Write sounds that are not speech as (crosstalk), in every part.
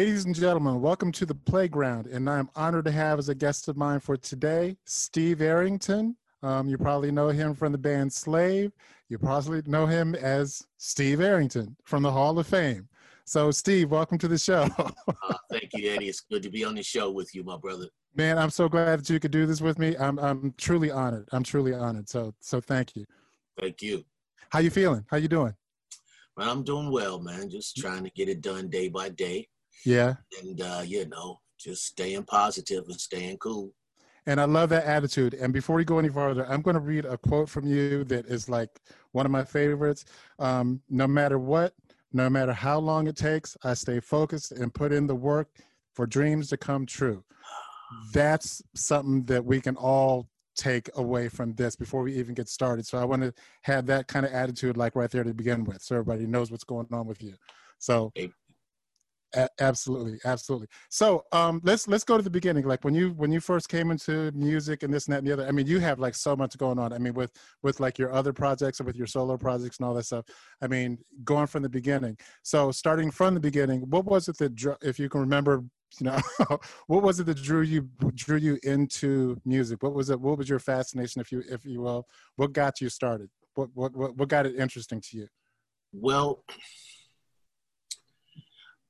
Ladies and gentlemen, welcome to the playground. And I'm honored to have as a guest of mine for today, Steve Arrington. Um, you probably know him from the band Slave. You probably know him as Steve Arrington from the Hall of Fame. So, Steve, welcome to the show. (laughs) uh, thank you, Eddie. It's good to be on the show with you, my brother. Man, I'm so glad that you could do this with me. I'm I'm truly honored. I'm truly honored. So so thank you. Thank you. How you feeling? How you doing? Well, I'm doing well, man. Just trying to get it done day by day. Yeah. And uh, you know, just staying positive and staying cool. And I love that attitude. And before we go any farther, I'm going to read a quote from you that is like one of my favorites. Um, no matter what, no matter how long it takes, I stay focused and put in the work for dreams to come true. That's something that we can all take away from this before we even get started. So I want to have that kind of attitude, like right there to begin with, so everybody knows what's going on with you. So a- absolutely, absolutely. So um, let's let's go to the beginning. Like when you when you first came into music and this and that and the other. I mean, you have like so much going on. I mean, with with like your other projects or with your solo projects and all that stuff. I mean, going from the beginning. So starting from the beginning, what was it that if you can remember? You know, (laughs) what was it that drew you drew you into music? What was it? What was your fascination, if you if you will? What got you started? What what, what got it interesting to you? Well,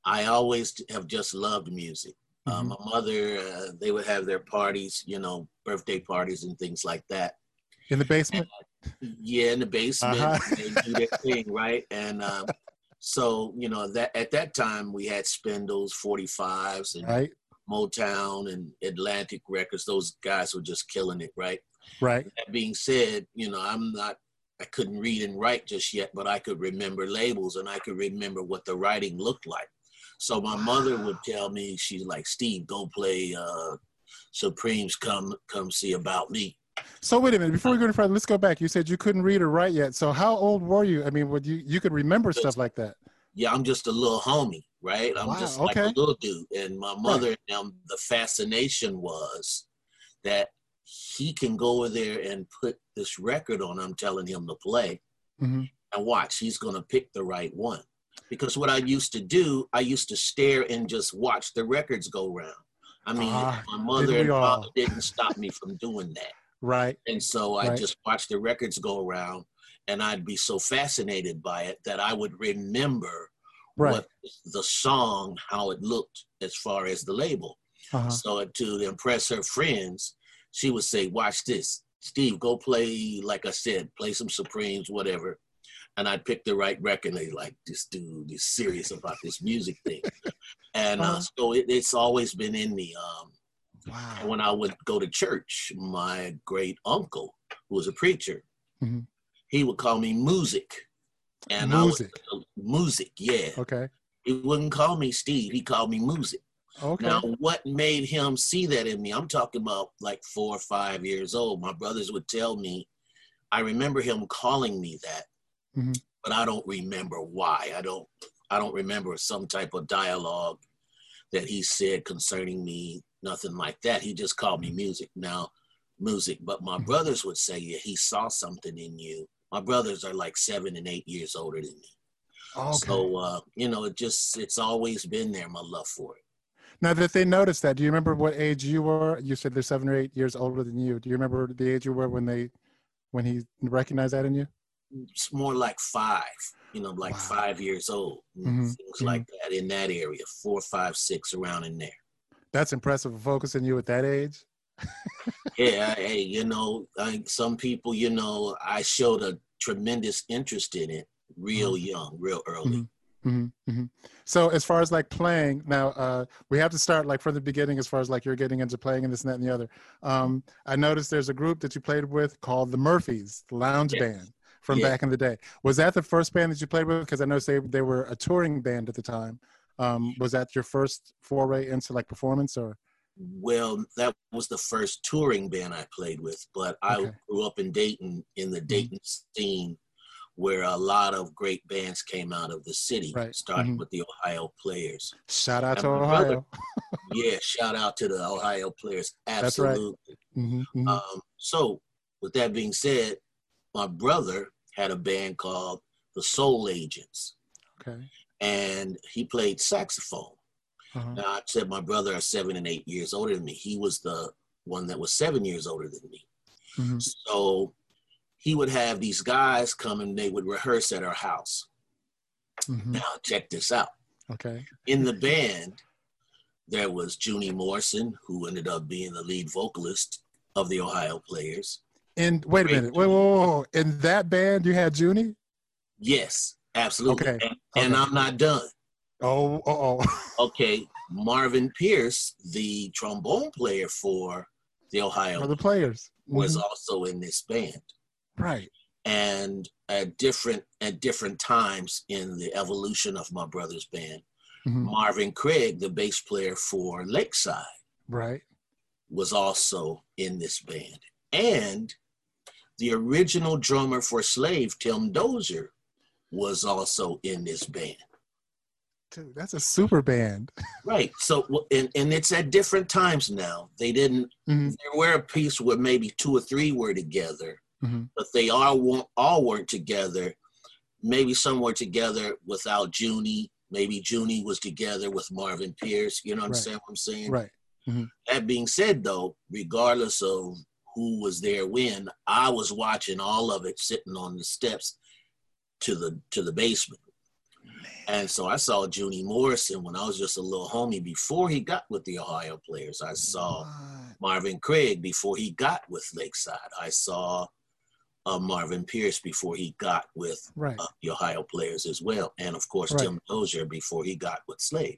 I always have just loved music. Uh, mm-hmm. Uh, my mother, uh, they would have their parties, you know, birthday parties and things like that. In the basement? And, yeah, in the basement. Uh-huh. They do their (laughs) thing, right? And um, so, you know, that at that time we had Spindles, 45s, and right. Motown and Atlantic Records. Those guys were just killing it, right? Right. That being said, you know, I'm not I couldn't read and write just yet, but I could remember labels and I could remember what the writing looked like. So my mother would tell me, she's like, Steve, go play uh, Supremes Come Come See About Me. So wait a minute, before we go to further, let's go back. You said you couldn't read or write yet. So how old were you? I mean, would you you could remember stuff like that? Yeah, I'm just a little homie, right? I'm wow, just like okay. a little dude. And my mother right. and them, the fascination was that he can go over there and put this record on. I'm telling him to play, mm-hmm. and watch. He's gonna pick the right one because what I used to do, I used to stare and just watch the records go round. I mean, uh, my mother and father didn't stop me from doing that. Right. And so I right. just watched the records go around and I'd be so fascinated by it that I would remember right. what the song, how it looked as far as the label. Uh-huh. So to impress her friends, she would say, Watch this. Steve, go play, like I said, play some Supremes, whatever and I picked the right record. And they like, this dude is serious about this music thing. (laughs) and uh, uh-huh. so it, it's always been in me. Um, wow. When I would go to church, my great uncle, who was a preacher, mm-hmm. he would call me music. And music. I uh, music, yeah. Okay. He wouldn't call me Steve. He called me music. Okay. Now, what made him see that in me? I'm talking about like four or five years old. My brothers would tell me, I remember him calling me that mm-hmm. but I don't remember why. I don't. I don't remember some type of dialogue that he said concerning me. Nothing like that. He just called me music. Now, music. But my mm-hmm. brothers would say, yeah, he saw something in you. My brothers are like seven and eight years older than me. Okay. So uh, you know, it just it's always been there, my love for it. Now that they noticed that, do you remember what age you were? You said they're seven or eight years older than you. Do you remember the age you were when they when he recognized that in you? It's more like five, you know, like wow. five years old, mm-hmm. things mm-hmm. like that in that area, four, five, six, around in there. That's impressive. for Focusing you at that age. yeah, (laughs) hey, you know, I, some people, you know, I showed a tremendous interest in it real mm-hmm. young, real early. Mm-hmm. Mm-hmm, mm-hmm. So as far as like playing now, uh, we have to start like from the beginning. As far as like you're getting into playing and this and that and the other. Um, I noticed there's a group that you played with called the Murphys, the lounge yes. band from yeah. back in the day. Was that the first band that you played with? Because I know they they were a touring band at the time. Um, was that your first foray into like performance or? Well, that was the first touring band I played with, but okay. I grew up in Dayton in the mm-hmm. Dayton scene where a lot of great bands came out of the city, right. starting mm-hmm. with the Ohio Players. Shout out and to Ohio. Brother, (laughs) yeah, shout out to the Ohio Players. Absolutely. Right. Mm-hmm, mm-hmm. Um, so, with that being said, my brother had a band called the Soul Agents. Okay. And he played saxophone. Uh-huh. Now, I said my brother are seven and eight years older than me. He was the one that was seven years older than me. Mm-hmm. So he would have these guys come and they would rehearse at our house. Mm-hmm. Now, check this out. Okay. In the band, there was Junie Morrison, who ended up being the lead vocalist of the Ohio Players. And wait a minute, wait, whoa, whoa, whoa. in that band you had Junie? Yes, absolutely. Okay. And, okay. and I'm not done. Oh, oh. (laughs) okay, Marvin Pierce, the trombone player for the Ohio for the players, was mm-hmm. also in this band. Right. And at different at different times in the evolution of my brother's band, mm-hmm. Marvin Craig, the bass player for Lakeside, right, was also in this band. And the original drummer for Slave, Tim Dozier, was also in this band. Dude, that's a super band. right. So, and, and it's at different times now. They didn't, mm-hmm. there were a piece where maybe two or three were together, mm-hmm. but they all, all weren't together. Maybe some were together without Junie. Maybe Junie was together with Marvin Pierce. You know, understand right. what I'm saying? Right. Mm-hmm. That being said, though, regardless of who was there when, I was watching all of it sitting on the steps to the to the basement. And so I saw Junie Morrison when I was just a little homie before he got with the Ohio players. I saw Marvin Craig before he got with Lakeside. I saw uh, Marvin Pierce before he got with right. uh, the Ohio players as well. And of course, right. Tim Dozier before he got with Slave.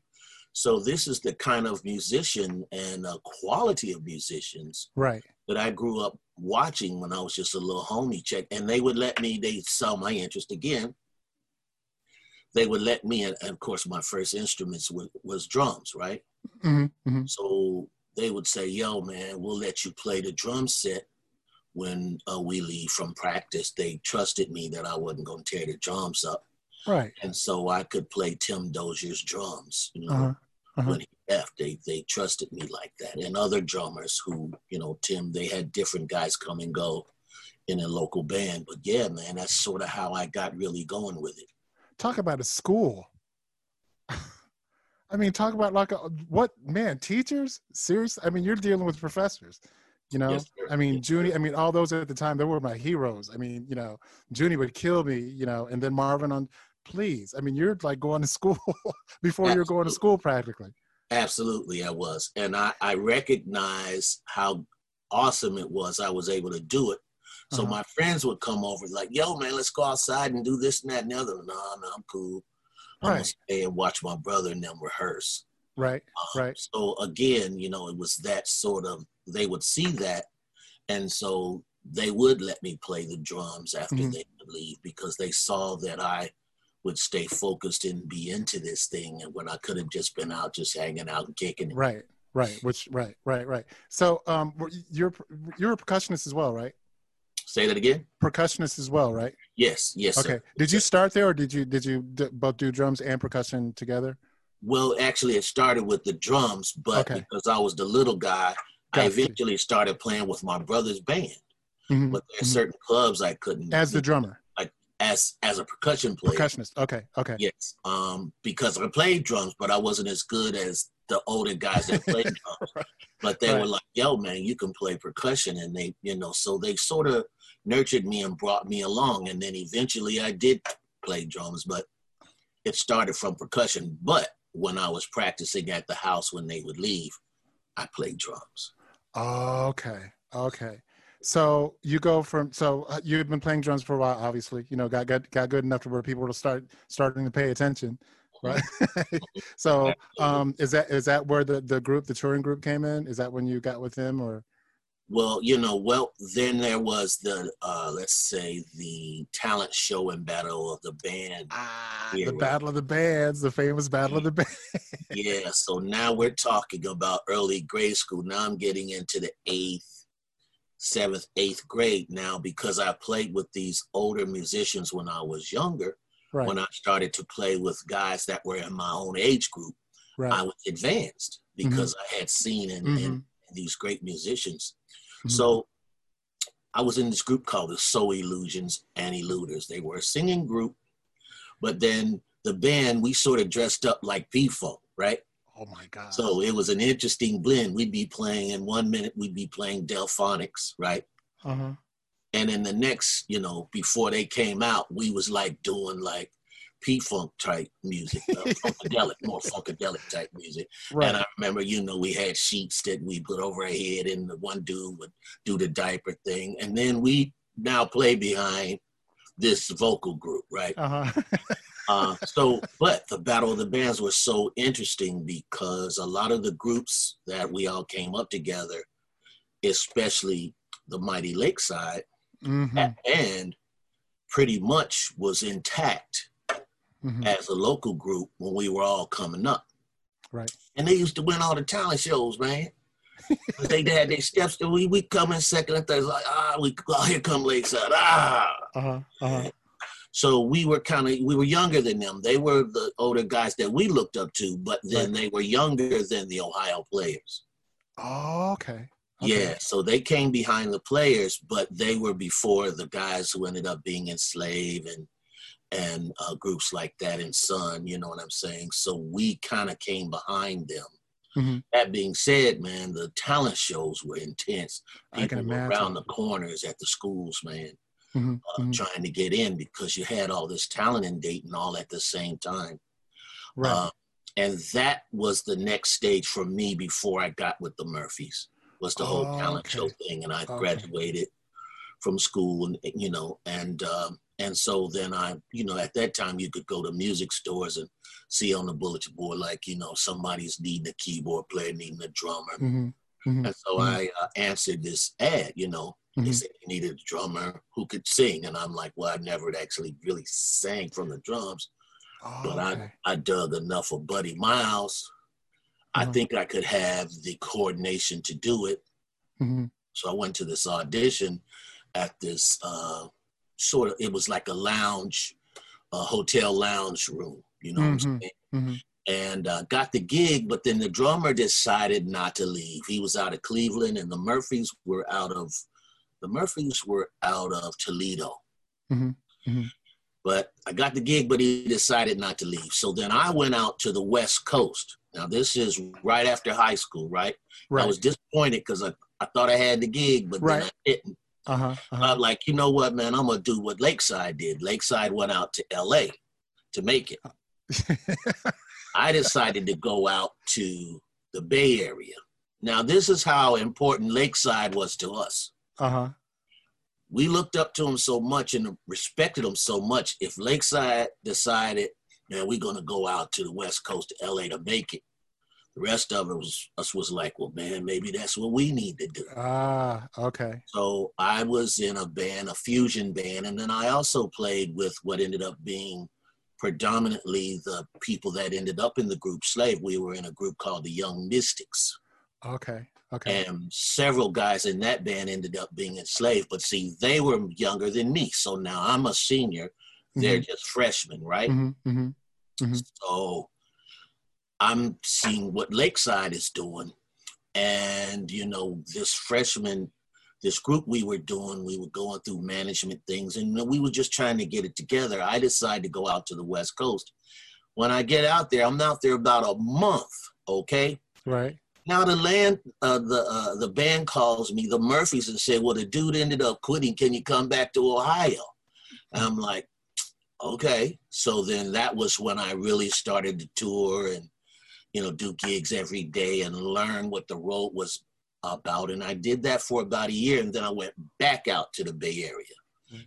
So this is the kind of musician and uh, quality of musicians right. That I grew up watching when I was just a little homie check. And they would let me, they saw my interest again they would let me, and of course, my first instruments was, was drums, right? Mm-hmm, mm-hmm. So they would say, "Yo, man, we'll let you play the drum set when uh, we leave from practice." They trusted me that I wasn't going to tear the drums up, right? And so I could play Tim Dozier's drums, you know. Uh-huh. Uh-huh. When he left, they they trusted me like that, and other drummers who, you know, Tim, they had different guys come and go in a local band. But yeah, man, that's sort of how I got really going with it talk about a school. (laughs) I mean, talk about like a, what man teachers? Seriously, I mean, you're dealing with professors. You know, yes, I mean, yes, Junie. I mean, all those at the time, they were my heroes. I mean, you know, Junie would kill me. You know, and then Marvin on. Please, I mean, you're like going to school (laughs) before Absolutely. you're going to school practically. Absolutely, I was, and I I recognize how awesome it was. I was able to do it so uh-huh. my friends would come over like, yo, man, let's go outside and do this and that and the other. Nah, man, I'm cool. I'm right. gonna stay and watch my brother and them rehearse. Right. Um, right. So again, you know, it was that sort of they would see that, and so they would let me play the drums after mm-hmm. they would leave because they saw that I would stay focused and be into this thing, and when I could have just been out, just hanging out and kicking it. Right. Right. Which. Right. Right. Right. So, um, you're you're a percussionist as well, right? Say that again. Percussionist as well, right? Yes, yes. Okay. Sir. Did you start there, or did you did you d- both do drums and percussion together? Well, actually, it started with the drums, but okay. because I was the little guy, I eventually started playing with my brother's band. Mm-hmm. But there's mm-hmm. certain clubs I couldn't. As the drummer. As as a percussion player. Percussionist. Okay. Okay. Yes. Um, because I played drums, but I wasn't as good as the older guys that played (laughs) drums. right. But they right. were like, "Yo, man, you can play percussion," and they, you know, so they sort of nurtured me and brought me along. And then eventually I did play drums, but it started from percussion. But when I was practicing at the house when they would leave, I played drums. Okay. Okay. So you go from so uh, you've been playing drums for a while, obviously. You know, got got got good enough to where people will start starting to pay attention, right? (laughs) so, um, is that is that where the the group, the touring group, came in? Is that when you got with them, or? Well, you know, well, then there was the, uh, let's say, the talent show and battle of the band. Ah, the battle of the bands, the famous battle of the bands. (laughs) yeah, so now we're talking about early grade school. Now I'm getting into the eighth, seventh, eighth grade now because I played with these older musicians when I was younger. Right. When I started to play with guys that were in my own age group, right. I was advanced because mm-hmm. I had seen in, mm-hmm. in these great musicians Mm-hmm. So I was in this group called the Soul Illusions and Eluders. They were a singing group, but then the band, we sort of dressed up like p right? Oh my God. So it was an interesting blend. We'd be playing in one minute, we'd be playing Delfonics, right? Uh-huh. And in the next, you know, before they came out, we was like doing like P-funk type music, uh, (laughs) funkadelic, more funkadelic type music. Right. And I remember, you know, we had sheets that we put over our head, and the one dude would do the diaper thing, and then we now play behind this vocal group, right? Uh-huh. (laughs) uh, so, but the Battle of the Bands was so interesting because a lot of the groups that we all came up together, especially the Mighty Lakeside, mm-hmm. and pretty much was intact mm-hmm. as a local group when we were all coming up. Right. And they used to win all the talent shows, man. they had their steps we we come in second and third, like ah, we (laughs) oh, here come Lakeside, ah. Uh-huh, uh-huh. So we were kind of we were younger than them. They were the older guys that we looked up to, but then right. they were younger than the Ohio players. Oh, okay. okay. Yeah, so they came behind the players, but they were before the guys who ended up being in Slave and and uh, groups like that in Sun. You know what I'm saying? So we kind of came behind them. Mm-hmm. That being said, man, the talent shows were intense. People I can imagine. around the corners at the schools, man, mm-hmm. Uh, mm-hmm. trying to get in because you had all this talent in Dayton all at the same time. Right. Uh, and that was the next stage for me before I got with the Murphys was the whole oh, talent okay. show thing, and I okay. graduated from school, and you know, and um, and so then I, you know, at that time you could go to music stores and see on the bulletin board like, you know, somebody's needing a keyboard player, needing a drummer. Mm-hmm. Mm-hmm. And so mm-hmm. I uh, answered this ad, you know, they Mhm. said you needed a drummer who could sing. And I'm like, well, I never actually really sang from the drums, Oh, but okay. I, I dug enough of Buddy Miles. I Mhm. think I could have the coordination to do it. Mhm. So I went to this audition at this uh, sort of, it was like a lounge, a hotel lounge room, you know what I'm Mhm. saying? And uh, got the gig, but then the drummer decided not to leave. He was out of Cleveland, and the Murphys were out of the Murphys were out of Toledo. Mhm. Mhm. But I got the gig, but he decided not to leave. So then I went out to the West Coast. Now this is right after high school, right? Right. I was disappointed because I, I thought I had the gig, but Right. then I didn't. uh-huh. uh-huh. I'm like, you know what, man? I'm gonna do what Lakeside did. Lakeside went out to L.A. to make it. (laughs) I decided to go out to the Bay Area. Now this is how important Lakeside was to us. uh-huh. We looked up to them so much and respected them so much. If Lakeside decided, man, we're gonna go out to the West Coast to L.A. to make it, the rest of it was us was like, well, man, maybe that's what we need to do. Ah, okay. So I was in a band, a fusion band, and then I also played with what ended up being predominantly the people that ended up in the group Slave. We were in a group called the Young Mystics, Okay. Okay. and several guys in that band ended up being in Slave. But see, they were younger than me, so now I'm a senior. They're just freshmen, right? Mhm. Mhm. So I'm seeing what Lakeside is doing. And, you know, this freshman, this group we were doing, we were going through management things and we were just trying to get it together. I decided to go out to the West Coast. When I get out there, I'm out there about a month, okay? Right. Now the land, uh, the uh, the band calls me, the Murphys, and say, "Well, the dude ended up quitting. Can you come back to Ohio?" And I'm like, "Okay." So then that was when I really started to tour and you know do gigs every day and learn what the road was about. And I did that for about a year, and then I went back out to the Bay Area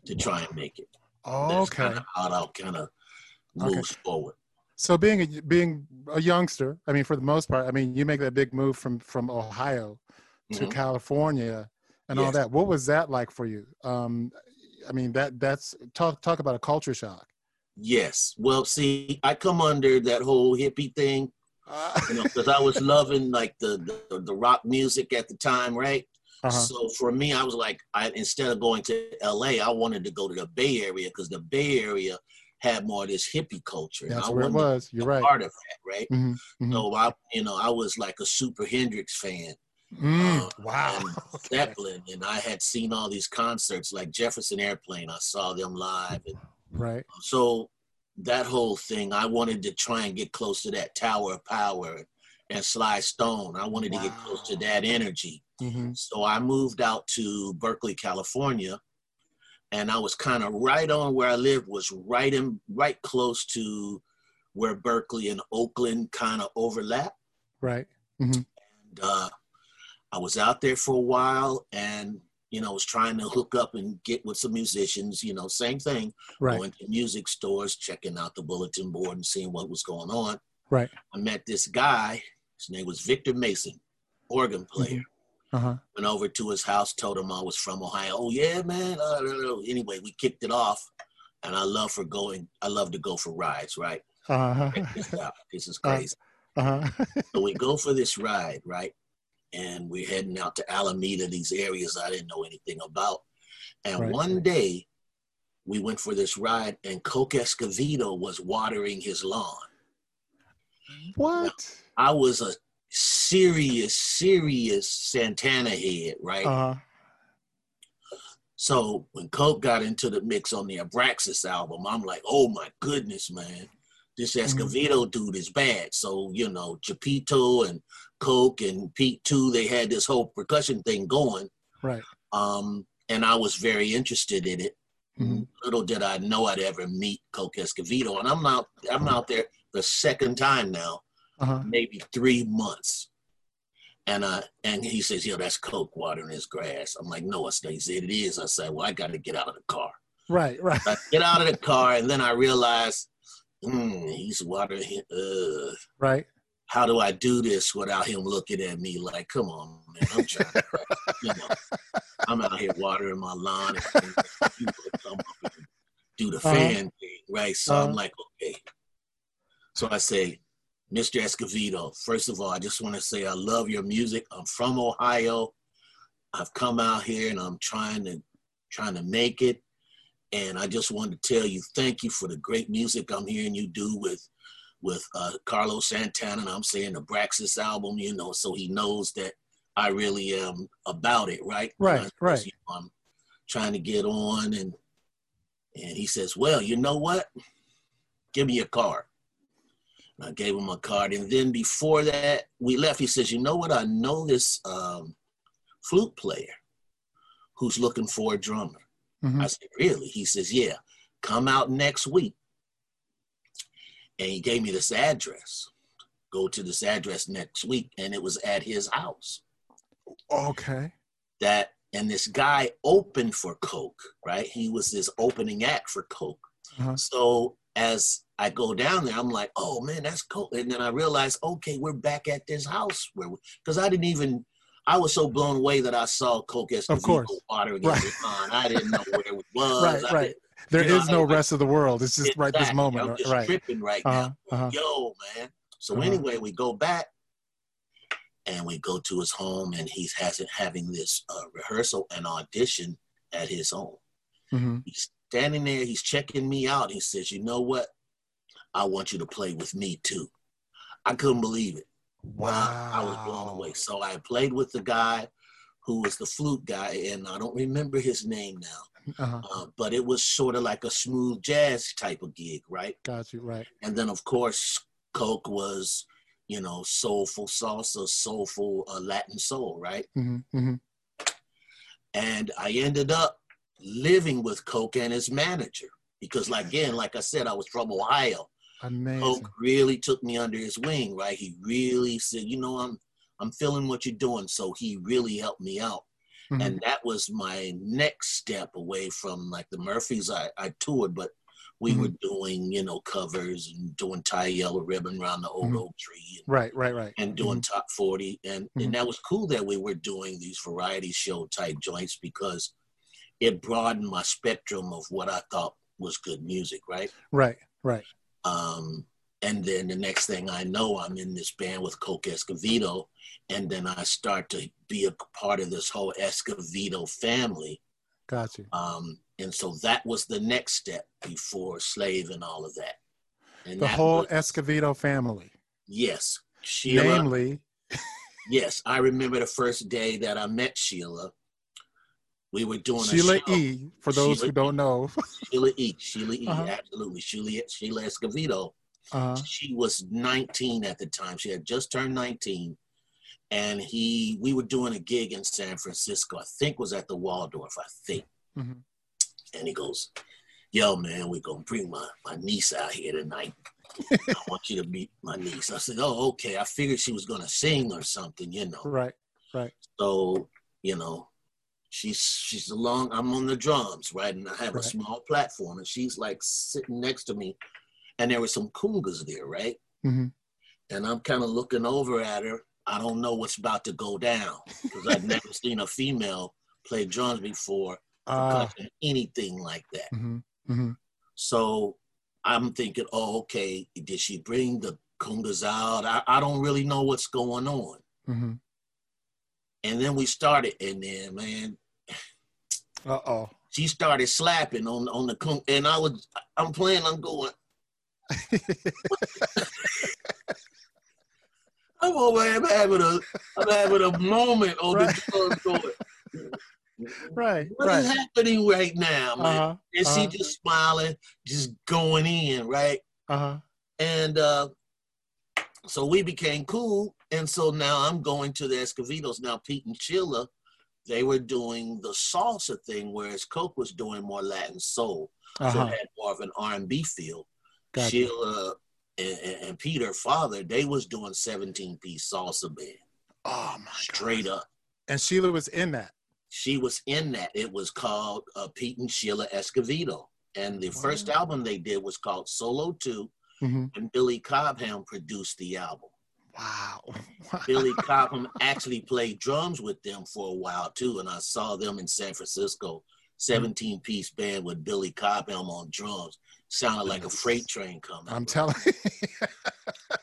to try and make it. Oh, That's okay. kinda how that kind of Okay. forward. So being a, being a youngster, I mean, for the most part, I mean, you make that big move from from Ohio to Mhm. California and all that. What was that like for you? Um, I mean, that that's talk talk about a culture shock. Yes. Well, see, I come under that whole hippie thing. Uh, you know, (laughs) because I was loving like the, the the rock music at the time, right? uh-huh. So for me, I was like, I instead of going to L.A., I wanted to go to the Bay Area because the Bay Area had more of this hippie culture. That's where it was. You're right. Part of that, right? hmm hmm So I, you know, I was like a Super Hendrix fan, Mm, uh, wow. and. (laughs) Zeppelin, and I had seen all these concerts like Jefferson Airplane. I saw them live, and Right. so that whole thing, I wanted to try and get close to that Tower of Power and Sly Stone. I wanted wow. to get close to that energy. Mm-hmm. So I moved out to Berkeley, California, and I was kind of right on where I lived, was right in right close to where Berkeley and Oakland kind of overlap. Right. Mm-hmm. And uh, I was out there for a while, and you know, was trying to hook up and get with some musicians. You know, same thing. Right. Going to music stores, checking out the bulletin board, and seeing what was going on. Right. I met this guy. His name was Victor Mason, organ player. Mm-hmm. Uh-huh. Went over to his house, told him I was from Ohio. Oh yeah, man. Uh, anyway, we kicked it off, and I love for going. I love to go for rides. Right. Uh-huh. This, this is uh, crazy. Uh-huh. so we go for this ride, right? And we're heading out to Alameda, these areas I didn't know anything about. And right. one day, we went for this ride, and Coke Escovedo was watering his lawn. What? Now, I was a serious, serious Santana head, right? Uh-huh. So when Coke got into the mix on the Abraxas album, I'm like, oh my goodness, man, this. Escovedo mm-hmm. dude is bad. So, you know, Chepito and Coke and Pete too, they had this whole percussion thing going. Right. Um, and I was very interested in it. Mm-hmm. Little did I know I'd ever meet Coke Escovedo. And I'm out I'm out there the second time now uh-huh. maybe three months. And uh, and he says, "Yo, that's Coke watering his grass." I'm like, "No, it's not." He said, "It is." I said, "Well, I got to get out of the car." Right, right. I get out of the car, and then I realized, mm, he's watering. Uh, right. How do I do this without him looking at me like, "Come on, man, I'm trying." To, (laughs) you know, I'm out here watering my lawn, and, and come up and do the uh-huh. fan thing, right? So uh-huh. I'm like, okay. So I say, Mr. Escovedo, first of all, I just want to say I love your music. I'm from Ohio. I've come out here and I'm trying to trying to make it. And I just wanted to tell you thank you for the great music I'm hearing you do with with uh, Carlos Santana. And I'm saying the Abraxas album, you know, so he knows that I really am about it, right? Right, right. You know, I'm trying to get on and and he says, Well, you know what? Give me a card. I gave him a card. And then before that, we left. He says, You know what? I know this um, flute player who's looking for a drummer. Mm-hmm. I said, Really? He says, Yeah, come out next week. And he gave me this address. Go to this address next week. And it was at his house. Okay. That, and this guy opened for Coke, right? He was this opening act for Coke. Uh-huh. So as I go down there, I'm like, oh man, that's cool. And then I realize, okay, we're back at this house where, because I didn't even, I was so blown away that I saw Coke Escovedo of course. watering right. I didn't know where it (laughs) was. right, I right. There is know, no rest of the world. It's just exactly. right this moment. I'm just right. tripping right uh-huh. now. Uh-huh. Yo, man. So uh-huh. anyway, we go back and we go to his home and he's has having this uh, rehearsal and audition at his home. Mm-hmm. He's standing there, he's checking me out. He says, you know what? I want you to play with me too. I couldn't believe it. Wow. I, was blown away. So I played with the guy who was the flute guy, and I don't remember his name now. Uh-huh. Uh, but it was sort of like a smooth jazz type of gig, right? Got you, right. And then, of course, Coke was, you know, soulful salsa, soulful uh, Latin soul, right? Mm-hmm, mm-hmm. And I ended up living with Coke and his manager because, like, again, like I said, I was from Ohio. Amazing. Coke really took me under his wing, right? He really said, you know, I'm I'm feeling what you're doing. So he really helped me out. Mm-hmm. And that was my next step away from like the Murphys I, I toured, but we mm-hmm. were doing, you know, covers and doing tie yellow ribbon around the old mm-hmm. oak tree. And, right, right, right. And doing mm-hmm. top 40. And and mm-hmm. that was cool that we were doing these variety show type joints because it broadened my spectrum of what I thought was good music, right? Right, right. Um, and then the next thing I know, I'm in this band with Coke Escovedo, and then I start to be a part of this whole Escovedo family. Gotcha. Um, and so that was the next step before Slave and all of that. And the that whole was, Escovedo family. Yes. Sheila, Namely. yes, I remember the first day that I met Sheila we were doing Sheila E. For those Sheila who don't know, Sheila E. Sheila E. Uh-huh. Absolutely, Sheila Sheila Escovedo. Uh-huh. She was 19 at the time. She had just turned 19. And he, we were doing a gig in San Francisco. I think was at the Waldorf. I think. Mm-hmm. And he goes, "Yo, man, we're gonna bring my my niece out here tonight. (laughs) I want you to meet my niece." I said, "Oh, okay." I figured she was gonna sing or something, you know. Right. Right. So, you know, she's she's along. I'm on the drums, right, and I have right. a small platform, and she's like sitting next to me and there were some congas there, right? Mm-hmm. And I'm kind of looking over at her. I don't know what's about to go down because I've never (laughs) seen a female play drums before, uh, anything like that. Mm-hmm. Mm-hmm. So I'm thinking, oh, okay, did she bring the congas out? I, I don't really know what's going on. Mm-hmm. And then we started, and then man, uh oh, she started slapping on on the and I was, I'm playing, I'm going, (laughs) I'm over I'm having a I'm having a moment on right. the going. Right. What right. is happening right now, man? Uh-huh, and uh-huh. she just smiling, just going in, right? Uh-huh. And uh so we became cool. And so now I'm going to the Escovedos Now Pete and Sheila, they were doing the salsa thing, whereas Coke was doing more Latin soul. Uh-huh. So it had more of an R&B feel. Gotcha. Sheila and, and, Peter, father, they was doing 17 piece salsa band. Oh my Straight God. up. And Sheila was in that. She was in that. It was called uh, Pete and Sheila Escovedo. And the wow. first album they did was called Solo 2. Mm-hmm. And Billy Cobham produced the album. (laughs) Wow. Billy Cobham actually played drums with them for a while too. And I saw them in San Francisco, 17 piece band with Billy Cobham on drums sounded like a freight train coming. I'm telling you.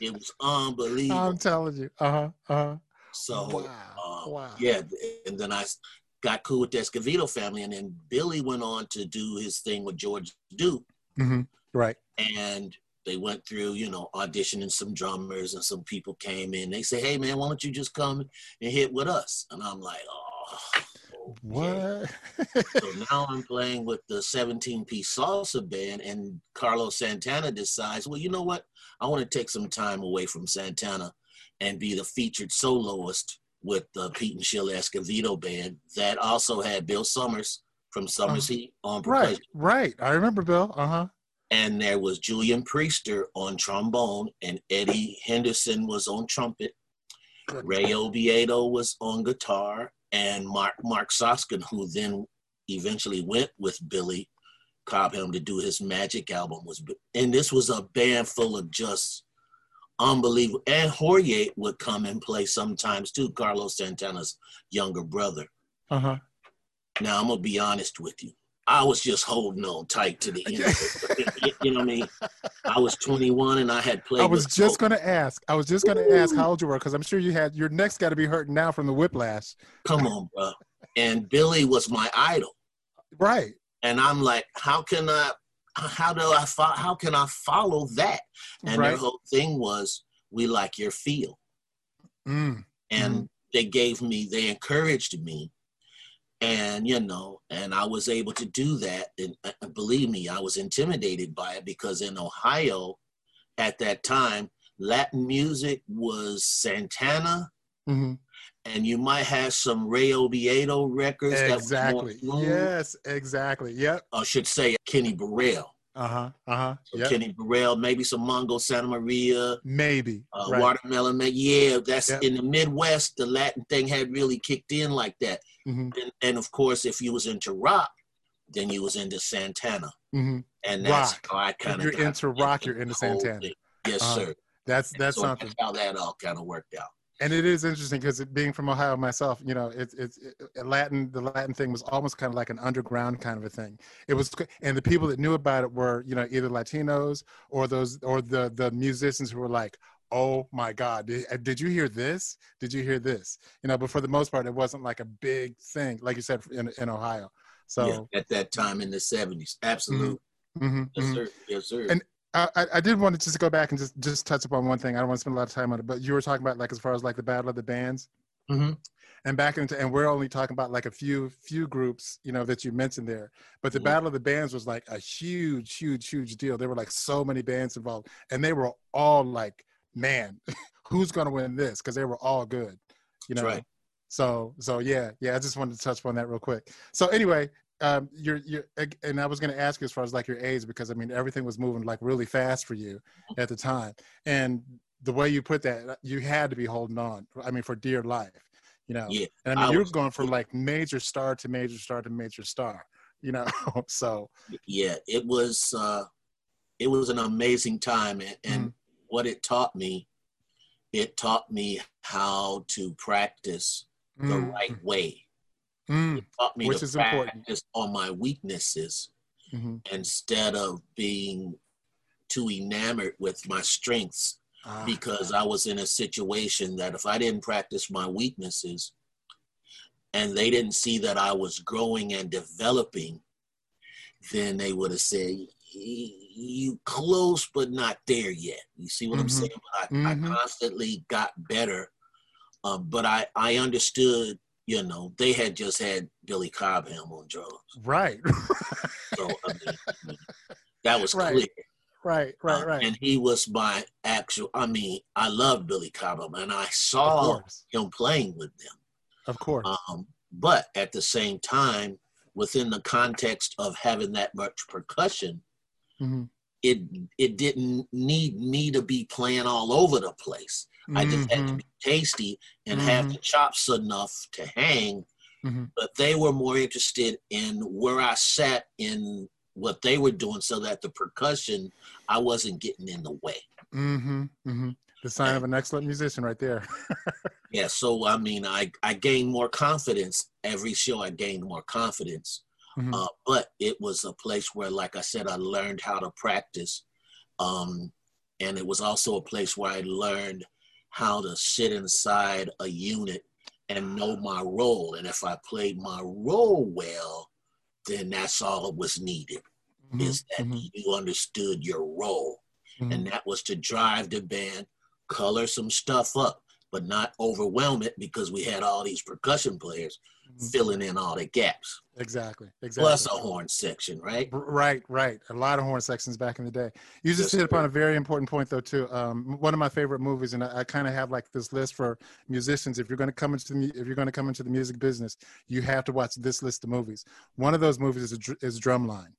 (laughs) it was unbelievable. I'm telling you. Uh-huh. Uh-huh. So wow. Uh, wow. yeah, and then I got cool with the Escovedo family, and then Billy went on to do his thing with George Duke. Mm-hmm. Right. And they went through, you know, auditioning some drummers, and some people came in. They say, "Hey, man, why don't you just come and hit with us?" And I'm like, "Oh." What? so now I'm playing with the 17 piece salsa band, and Carlos Santana decides, well, you know what? I want to take some time away from Santana and be the featured soloist with the Pete and Sheila Escovedo band that also had Bill Summers from Summers uh, Heat on percussion. Right, right. I remember Bill. Uh huh. And there was Julian Priester on trombone, and Eddie Henderson was on trumpet. Ray Oviedo was on guitar, and Mark Mark Soskin, who then eventually went with Billy Cobham to do his Magic album, was and this was a band full of just unbelievable. And Jorge would come and play sometimes too, Carlos Santana's younger brother. Uh huh. Now I'm gonna be honest with you. I was just holding on tight to the (laughs) end. you know what I mean? I was 21 and I had played. I was just going to ask. I was just going to ask how old you were because I'm sure you had your neck's got to be hurting now from the whiplash. Come on, bro. And Billy was my idol. Right. And I'm like, how can I? How do I? Fo- how can I follow that? And right. their whole thing was, we like your feel. Mm. And mm. they gave me, they encouraged me and you know and i was able to do that and uh, believe me i was intimidated by it because in ohio at that time latin music was santana mm-hmm. and you might have some ray oviedo records exactly yes exactly yep i should say kenny burrell uh-huh. Uh-huh. Yep. Kenny Burrell, maybe some Mongo Santa Maria. Maybe. Uh, right. Watermelon Man. Yeah, that's yep. in the Midwest, the Latin thing had really kicked in like that. Mm-hmm. And, and, of course, if you was into rock, then you was into Santana. Mm-hmm. And that's rock. how I kind of You're into rock, you're into Santana. Thing. Yes, uh, sir. That's that's so something. That's how that all kind of worked out and it is interesting because being from Ohio myself, you know, it's it's it, Latin. The Latin thing was almost kind of like an underground kind of a thing. It was, and the people that knew about it were, you know, either Latinos or those or the the musicians who were like, "Oh my God, did, uh, did you hear this? Did you hear this?" You know, but for the most part, it wasn't like a big thing, like you said in in Ohio. So yeah, at that time in the seventies, absolutely. Mm-hmm, mm-hmm, yes, mm-hmm. sir. Yes, sir. And I, I did want to just go back and just just touch upon one thing. I don't want to spend a lot of time on it, but you were talking about like as far as like the battle of the bands, mm-hmm. and back into and we're only talking about like a few few groups you know that you mentioned there but the mm-hmm. battle of the bands was like a huge huge huge deal there were like so many bands involved and they were all like man (laughs) who's gonna win this because they were all good you know right. so so yeah yeah i just wanted to touch on that real quick so anyway um, you're, you're, and I was going to ask you as far as like your age, because I mean, everything was moving like really fast for you (laughs) at the time. And the way you put that, you had to be holding on. I mean, for dear life, you know. Yeah. And I mean, I you're was, going from like major star to major star to major star, you know. (laughs) so. Yeah, it was. uh It was an amazing time, and, and mm-hmm. What it taught me, it taught me how to practice mm-hmm. the right way. Mm-hmm. It taught me Which to practice important. on my weaknesses mm-hmm. instead of being too enamored with my strengths ah. because I was in a situation that if I didn't practice my weaknesses and they didn't see that I was growing and developing, then they would have said, you close but not there yet. You see what mm-hmm. I'm saying? I, mm-hmm. I, constantly got better, um, but I I understood. You know, they had just had Billy Cobham on drugs. Right. so (laughs) I mean, that was right. clear. Right, right, uh, right. And he was my actual. I mean, I love Billy Cobham, and I saw him playing with them. Of course. Um, but at the same time, within the context of having that much percussion, mm-hmm. it it didn't need me to be playing all over the place. Mm-hmm. I just had to mm-hmm. be tasty and mm-hmm. have the chops enough to hang. Mm-hmm. But they were more interested in where I sat in what they were doing so that the percussion I wasn't getting in the way. Mm-hmm. Mm-hmm. The sign of an excellent musician, right there. (laughs) yeah. So I mean, I I gained more confidence every show. I gained more confidence, mm-hmm. uh, but it was a place where, like I said, I learned how to practice, um, and it was also a place where I learned how to sit inside a unit and know my role. And if I played my role well, then that's all it was needed mm-hmm. is that mm-hmm. you understood your role. Mm-hmm. And that was to drive the band, color some stuff up, but not overwhelm it because we had all these percussion players mm-hmm. filling in all the gaps. Exactly. Exactly. Plus a horn section, right? Right, right. A lot of horn sections back in the day. You just hit upon a very important point, though, too. Um, one of my favorite movies, and I, I kind of have like this list for musicians. If you're going to come into the, if you're going to come into the music business, you have to watch this list of movies. One of those movies is, is Drumline.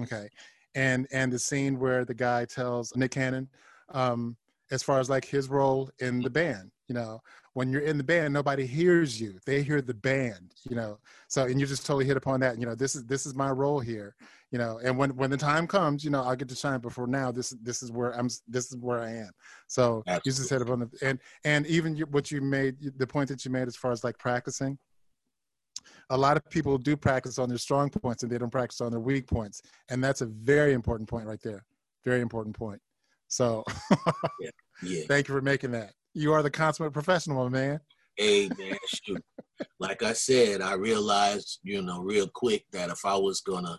Okay, and and the scene where the guy tells Nick Cannon, um, as far as like his role in the band, you know, when you're in the band nobody hears you. They hear the band you know? So and you just totally hit upon that you know this is this is my role here you know? And when when the time comes you know i'll get to shine but for now this this is where i'm this is where i am. So Absolutely. you just hit upon the and and even what you made the point that you made as far as like practicing a lot of people do practice on their strong points and they don't practice on their weak points. And that's a very important point right there. Very important point. So (laughs) yeah. Yeah. thank you for making that you are the consummate professional, man. Hey man, shoot. like I said, I realized, you know, real quick that if I was gonna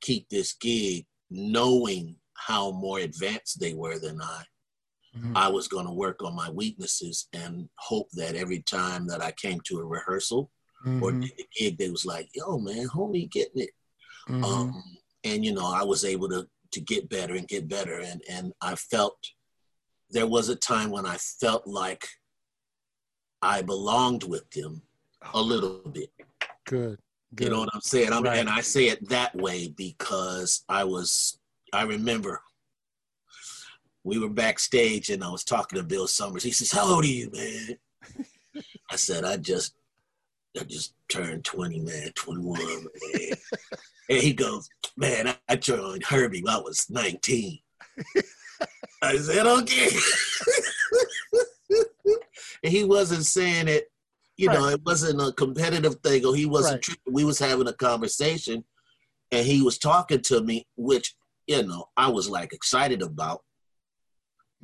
keep this gig, knowing how more advanced they were than I, mm-hmm. I was gonna work on my weaknesses and hope that every time that I came to a rehearsal mm-hmm. or did a gig, they was like, "Yo, man, homie, getting it." Mm-hmm. Um, and you know, I was able to to get better and get better, and and I felt there was a time when I felt like I belonged with them a oh. little bit. Good. Good. You know what I'm saying? I'm, right. And I say it that way because I was, I remember we were backstage and I was talking to Bill Summers. He says, How old are you, man? I said, I just, I just turned 20, man, 21, man. (laughs) and he goes, Man, I joined Herbie when I was 19. (laughs) I said, okay. (laughs) and he wasn't saying it, you right. know, it wasn't a competitive thing or he wasn't, right. we was having a conversation and he was talking to me, which, you know, I was like excited about.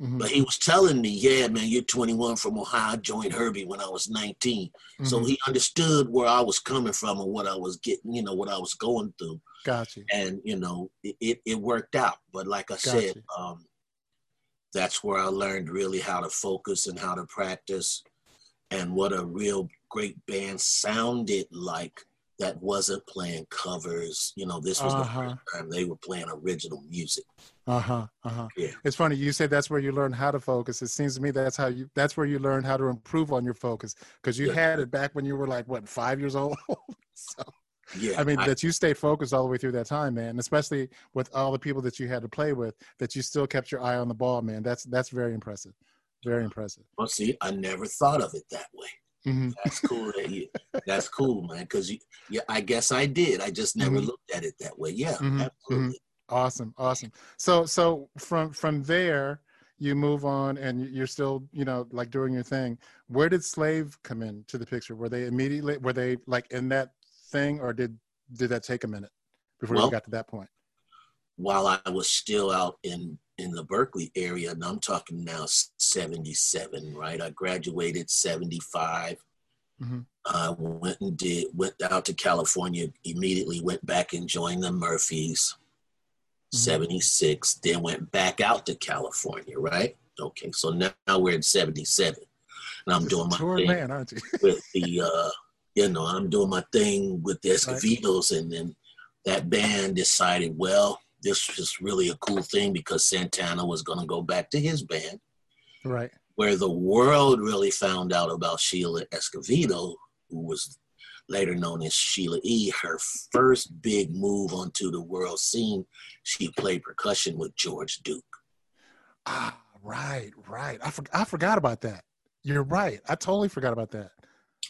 Mm-hmm. But he was telling me, yeah, man, you're 21 from Ohio. I joined Herbie when I was 19. Mm-hmm. So he understood where I was coming from and what I was getting, you know, what I was going through. Gotcha. And, you know, it, it, it worked out. But like I gotcha. said, um, that's where I learned really how to focus and how to practice and what a real great band sounded like that wasn't playing covers. You know, this was uh-huh. the first time they were playing original music. Uh huh. Uh huh. Yeah. It's funny. You say that's where you learn how to focus. It seems to me that's how you. That's where you learn how to improve on your focus because you yeah. had it back when you were like what five years old. (laughs) so. Yeah, I mean I, that you stayed focused all the way through that time, man. Especially with all the people that you had to play with, that you still kept your eye on the ball, man. That's that's very impressive. Very impressive. Well, see, I never thought of it that way. Mm-hmm. That's cool. That you, that's cool, man. Because yeah, I guess I did. I just never mm-hmm. looked at it that way. Yeah, mm-hmm. absolutely. Mm-hmm. Awesome, awesome. So, so from from there, you move on, and you're still, you know, like doing your thing. Where did Slave come in to the picture? Were they immediately? Were they like in that thing, or did did that take a minute before well, you got to that point? While I was still out in in the Berkeley area, and I'm talking now 77, right? I graduated 75. Mm-hmm. I went and did went out to California immediately. Went back and joined the Murphys. Mm-hmm. 76. Then went back out to California. Right. Okay. So now, now we're in 77, and I'm doing my thing man, aren't you? with the. uh You know, I'm doing my thing with the Escovedos, right. and then that band decided, well, this was really a cool thing because Santana was going to go back to his band. Right. Where the world really found out about Sheila Escovedo, who was later known as Sheila E. Her first big move onto the world scene, she played percussion with George Duke. Ah, right, right. I, for, I forgot about that. You're right. I totally forgot about that.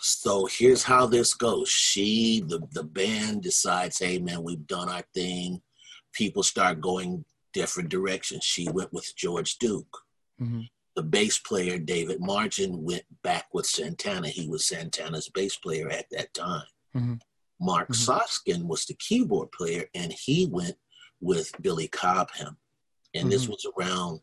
So here's how this goes. She, the, the band decides, hey man, we've done our thing people start going different directions. She went with George Duke. Mm-hmm. The bass player, David Margen, went back with Santana. He was Santana's bass player at that time. Mm-hmm. Mark mm-hmm. Soskin was the keyboard player, and he went with Billy Cobham. And this mm-hmm. was around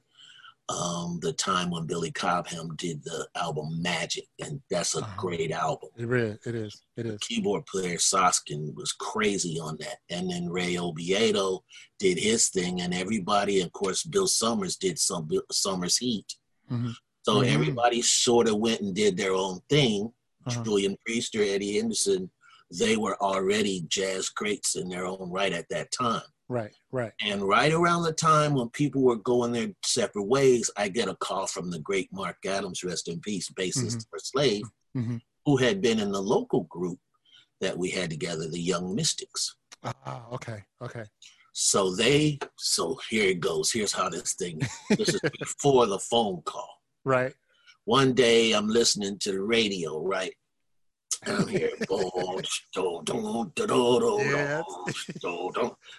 um, the time when Billy Cobham did the album Magic, and that's a uh-huh. great album. It is. It is. It is. The keyboard player Soskin was crazy on that, and then Ray Oviedo did his thing, and everybody, of course, Bill Summers did some Bill Summers Heat. Mm-hmm. So mm-hmm. everybody sort of went and did their own thing. Uh-huh. Julian Priester, Eddie Anderson, they were already jazz greats in their own right at that time. Right, right. And right around the time when people were going their separate ways, I get a call from the great Mark Adams, rest in peace, bassist mm-hmm. for Slave, mm-hmm. who had been in the local group that we had together, the Young Mystics. Ah, okay, okay. So they, so here it goes. Here's how this thing. (laughs) This is before the phone call. Right. One day I'm listening to the radio, right, I'm here,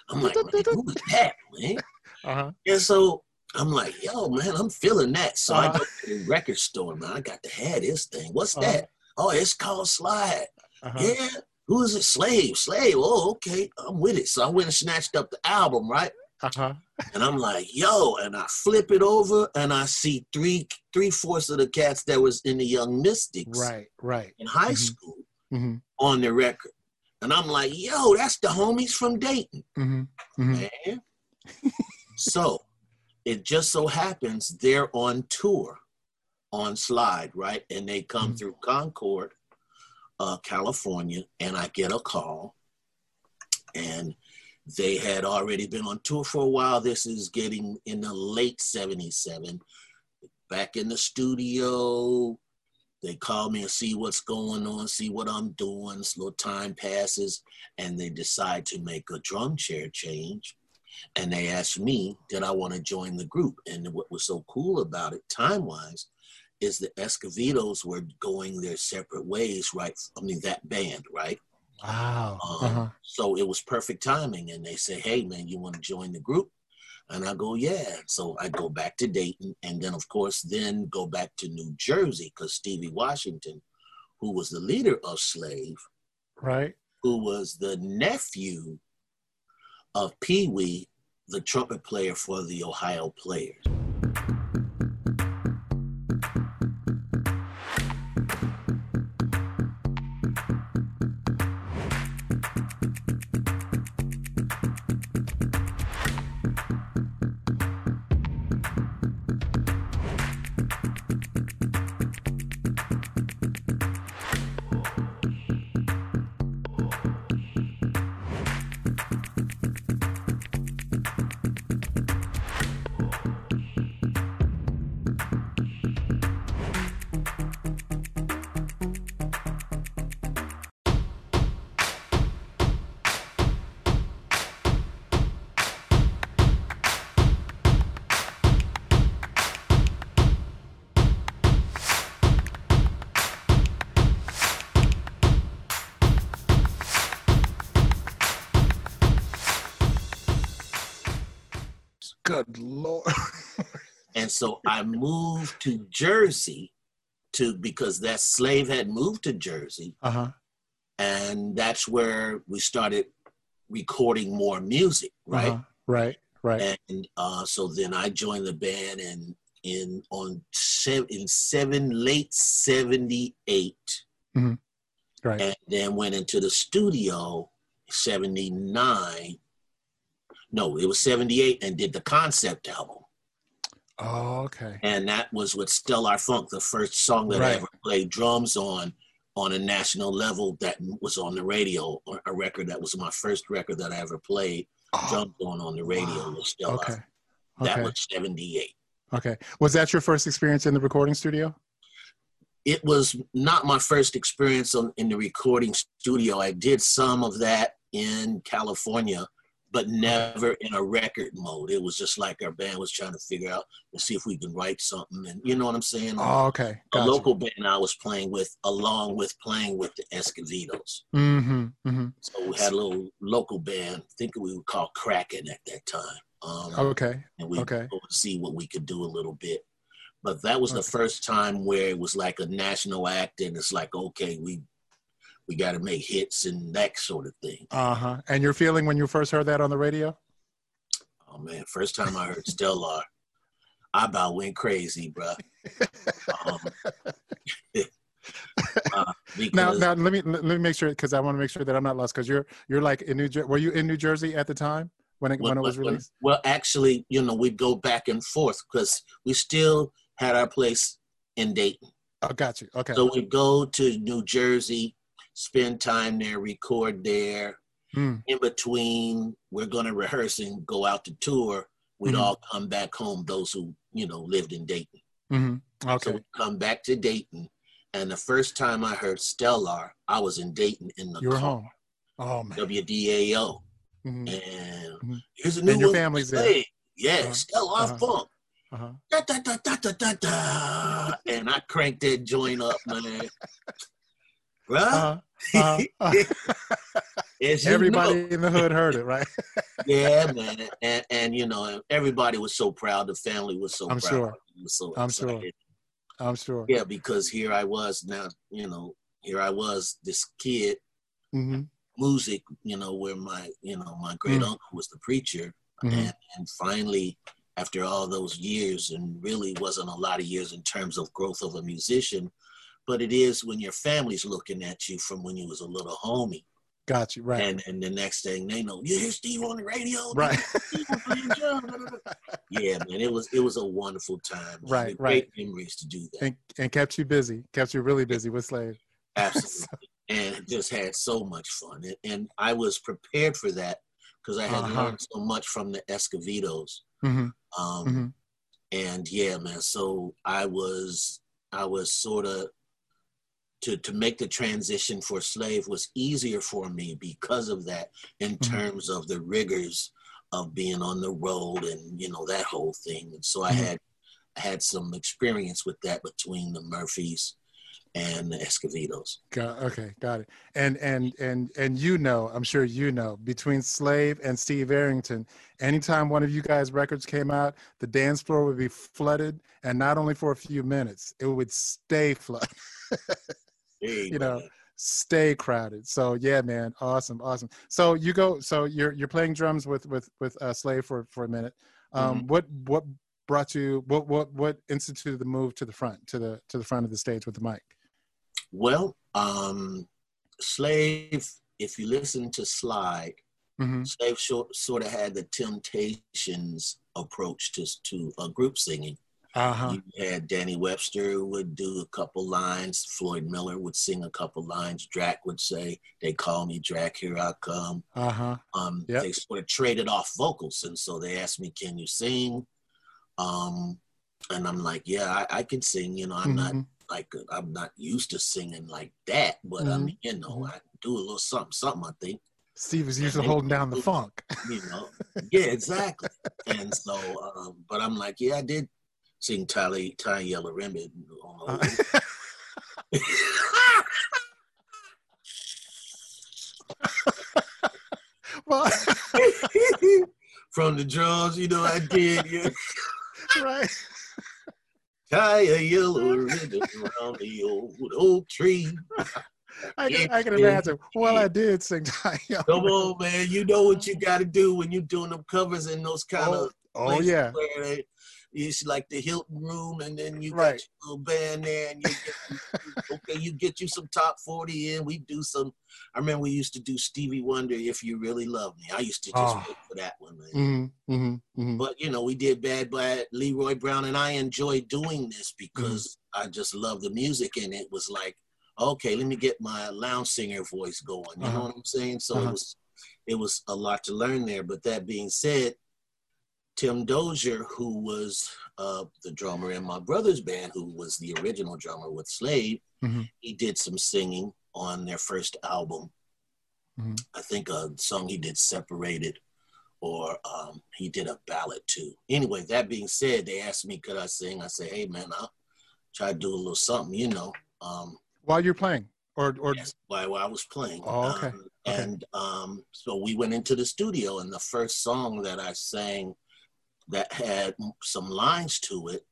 I'm like, who is that, man? Uh-huh. And so I'm like, yo, man, I'm feeling that. So uh-huh. I go to the record store, man. I got to have this thing. What's uh-huh. that? Oh, it's called Slide. Uh-huh. Yeah. Who is it? Slave. Slave. Oh, okay. I'm with it. So I went and snatched up the album, right? Uh-huh. And I'm like, yo, and I flip it over and I see three three fourths of the cats that was in the Young Mystics. Right, right. In high mm-hmm. school mm-hmm. on the record. And I'm like, yo, that's the homies from Dayton. Mm-hmm. mm-hmm. (laughs) So it just so happens they're on tour on Slide, right? And they come mm-hmm. through Concord, uh, California, and I get a call. And they had already been on tour for a while. This is getting in the late 77. Back in the studio, they call me and see what's going on, see what I'm doing. Little time passes, and they decide to make a drum chair change. And they asked me, did I want to join the group? And what was so cool about it, time wise, is the Escovedos were going their separate ways, right? I mean, that band, right? Wow. Um, uh-huh. So it was perfect timing. And they say, hey, man, you want to join the group? And I go, yeah. So I go back to Dayton and then, of course, then go back to New Jersey because Stevie Washington, who was the leader of Slave, right, who was the nephew of Pee Wee, the trumpet player for the Ohio Players. Good lord. (laughs) and so I moved to Jersey to because that slave had moved to Jersey. Uh-huh. And that's where we started recording more music, right? Uh-huh. Right, right. And uh, so then I joined the band and in on seven in seven late 78 mm-hmm. right and then went into the studio 79 no it was 78 and did the concept album oh okay and that was with stellar funk the first song that right. i ever played drums on on a national level that was on the radio a record that was my first record that i ever played oh. drums on on the radio wow. stellar okay. that okay. was 78 Okay. Was that your first experience in the recording studio? It was not my first experience on, in the recording studio. I did some of that in California, but never in a record mode. It was just like our band was trying to figure out and see if we can write something. And you know what I'm saying? Oh, okay. Gotcha. A local band I was playing with, along with playing with the Escovedos. Mm-hmm, mm-hmm. So we had a little local band. I think we would call Kraken at that time. Um, okay. And we okay. see what we could do a little bit. But that was okay. the first time where it was like a national act, and it's like, okay, we we got to make hits and that sort of thing. Uh huh. And your feeling when you first heard that on the radio? Oh man, first time I heard Stellar, I about went crazy, bro. um, (laughs) uh, now, now let me let me make sure because I want to make sure that I'm not lost. Because you're you're like in New Jersey. Were you in New Jersey at the time? when it, when, when it was released? well, actually, you know, we'd go back and forth because we still had our place in Dayton. Oh, got you. Okay. So we'd go to New Jersey, spend time there, record there. Mm. In between, we're going to rehearse and go out to tour. We'd mm-hmm. all come back home, those who, you know, lived in Dayton. Mm-hmm. Okay. So we come back to Dayton. And the first time I heard Stellar, I was in Dayton in the you car. home. Oh, man. WDAO. Mm-hmm. And mm-hmm. here's a new and your family's there. Yes, uh-huh. uh-huh. funk. Uh-huh. Da, da, da, da, da, da, da. And I cranked that joint up, man. (laughs) Right? Uh-huh. (laughs) Uh-huh. uh-huh. everybody in the hood heard it, right? (laughs) yeah, man. And, and you know, everybody was so proud. The family was so I'm proud. Sure. So I'm sure. I'm sure. Yeah, because here I was now, you know, here I was, this kid mm-hmm music, you know, where my, you know, my great mm. uncle was the preacher. Mm-hmm. And, and finally, after all those years, and really wasn't a lot of years in terms of growth of a musician, but it is when your family's looking at you from when you was a little homie. Got you, right. And and the next thing they know, you hear Steve on the radio, (laughs) right? (laughs) yeah, man, it was it was a wonderful time. Man. Right, right. memories to do that, and, and kept you busy, kept you really busy with Slave. (laughs) Absolutely and just had so much fun. And, and I was prepared for that because I had uh-huh. learned so much from the Escovedos. Mm-hmm. Um, mm-hmm. And yeah, man. So I was, I was sort of to to make the transition for slave was easier for me because of that in mm-hmm. terms of the rigors of being on the road and you know that whole thing. And so I mm-hmm. had I had some experience with that between the Murphys and the Escovedos. Got, okay, got it. And and and and you know, I'm sure you know, between Slave and Steve Arrington, anytime one of you guys' records came out, the dance floor would be flooded, and not only for a few minutes, it would stay flooded. (laughs) hey, you know, stay crowded. So yeah, man, awesome, awesome. So you go, so you're you're playing drums with with with uh, Slave for for a minute. Um, mm-hmm. What what brought you? What what what instituted the move to the front to the to the front of the stage with the mic? Well, um, Slave, if you listen to Slide, mm-hmm. Slave short, sort of had the Temptations approach to, to uh, group singing. Uh-huh. You had Danny Webster would do a couple lines. Floyd Miller would sing a couple lines. Drac would say, "They call me Drac, here I come." Uh-huh. Um, yep. They sort of traded off vocals, and so they asked me, "Can you sing?" Um, and I'm like, "Yeah, I, I can sing." You know, I'm mm-hmm. not like I'm not used to singing like that, but mm-hmm. I mean, you know, mm-hmm. I do a little something, something. I think. Steve is usually holding down the funk. You know, (laughs) yeah, exactly. and so, um, but I'm like, yeah, I did sing Tie, Tie Yellow Ribbon. Uh, (laughs) well, (laughs) from the drums. You know, I did. Yeah. right. Tie a yellow ribbon around the old oak tree. (laughs) I can, I can imagine. Well, I did sing (laughs) Come on, man. You know what you got to do when you're doing them covers in those kind oh, of. Oh, yeah. They, it's like the Hilton room, and then you right. got your little band there, and you get, (laughs) okay, you get you some top forty in. We do some. I remember we used to do Stevie Wonder, "If You Really Love Me." I used to just oh. wait for that one, man. Mm-hmm, mm-hmm, mm-hmm. But you know, we did Bad by Leroy Brown, and I enjoy doing this because mm-hmm. I just love the music, and it was like, okay, let me get my lounge singer voice going. You uh-huh. know what I'm saying? So uh-huh. it was, it was a lot to learn there. But that being said, Tim Dozier, who was uh, the drummer in my brother's band, who was the original drummer with Slave, mm-hmm. he did some singing on their first album. Mm-hmm. I think a song he did separated, or um, he did a ballad too. Anyway, that being said, they asked me could I sing. I said, hey man, I'll try to do a little something, you know. Um, while you're playing, or or yes, while, while I was playing. Oh, okay. Um, okay. And um, so we went into the studio, and the first song that I sang that had some lines to it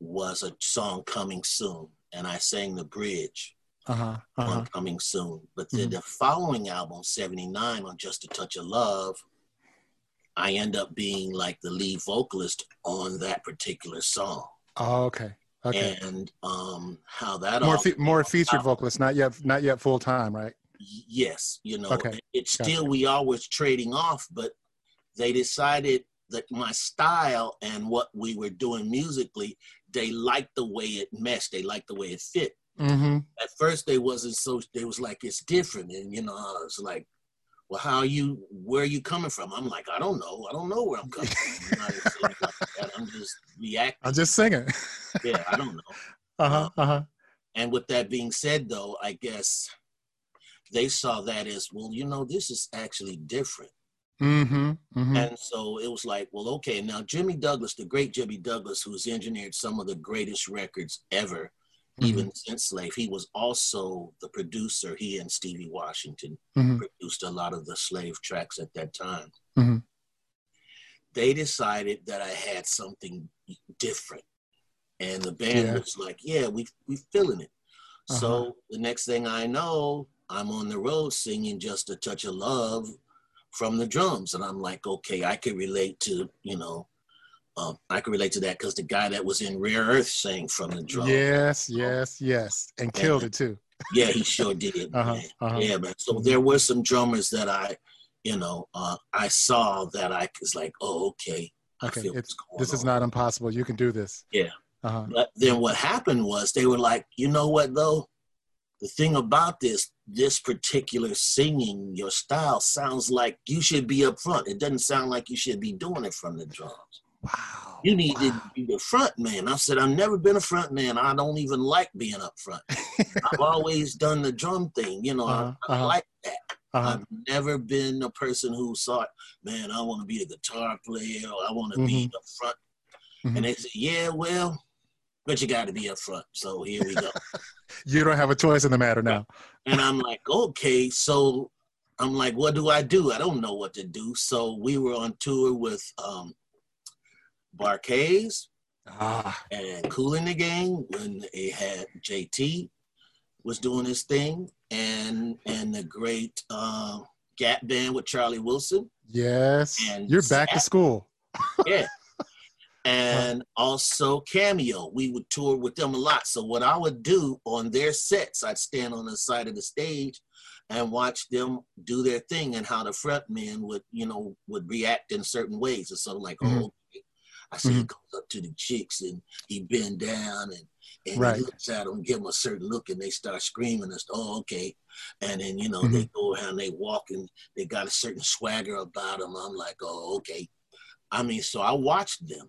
was a song coming soon and i sang the bridge uh-huh, uh-huh. on coming soon but then mm-hmm. the following album 79 on just a touch of love i end up being like the lead vocalist on that particular song oh okay okay and um how that more fe- more featured out. vocalist not yet not yet full time right yes you know okay. it's still we always trading off but they decided that my style and what we were doing musically, they liked the way it meshed. They liked the way it fit. Mm-hmm. At first, they wasn't so. They was like it's different, and you know, I was like, "Well, how are you? Where are you coming from?" I'm like, "I don't know. I don't know where I'm coming from. I'm, like I'm just reacting. (laughs) I'm just singing. (laughs) yeah, I don't know. Uh huh. Uh huh. And with that being said, though, I guess they saw that as well. You know, this is actually different. Mm-hmm, mm-hmm. And so it was like, well, okay, now Jimmy Douglas, the great Jimmy Douglas, who's engineered some of the greatest records ever, mm-hmm. even since Slave, he was also the producer. He and Stevie Washington mm-hmm. produced a lot of the Slave tracks at that time. Mm-hmm. They decided that I had something different. And the band yeah. was like, yeah, we we feeling it. Uh-huh. So the next thing I know, I'm on the road singing Just a Touch of Love from the drums. And I'm like, okay, I can relate to, you know, um, I can relate to that because the guy that was in Rare Earth sang from the drums. Yes, yes, yes. And killed and, it too. yeah, he sure did. (laughs) uh-huh, uh-huh. Yeah, man. So there were some drummers that I, you know, uh, I saw that I was like, oh, okay. Okay, this is not impossible. You can do this. Yeah. Uh-huh. But then what happened was they were like, you know what though? The thing about this this particular singing your style sounds like you should be up front it doesn't sound like you should be doing it from the drums wow you need wow. to be the front man i said i've never been a front man i don't even like being up front (laughs) i've always done the drum thing you know uh-huh. I, I uh-huh. like that uh-huh. I've never been a person who thought, man, I want to be a guitar player or I want to mm-hmm. be up front. Mm-hmm. And they said, yeah, well, but you got to be up front. So here we go. (laughs) you don't have a choice in the matter now. and I'm like, okay, so I'm like, what do I do? I don't know what to do. So we were on tour with um, Bar-Kays ah. and Kool and the Gang when they had JT was doing his thing, and and the great uh, Gap Band with Charlie Wilson. Yes, and you're back to school. yeah, (laughs) and also Cameo. We would tour with them a lot. So what I would do on their sets, I'd stand on the side of the stage and watch them do their thing and how the front man would, you know, would react in certain ways. Or something like, mm-hmm. oh, I see mm-hmm. he goes up to the chicks and he bend down and and right. he looks at them, give them a certain look, and they start screaming and oh, okay. And then you know mm-hmm. they go around, they walk, and they got a certain swagger about them. I'm like, oh, okay. I mean, so I watched them,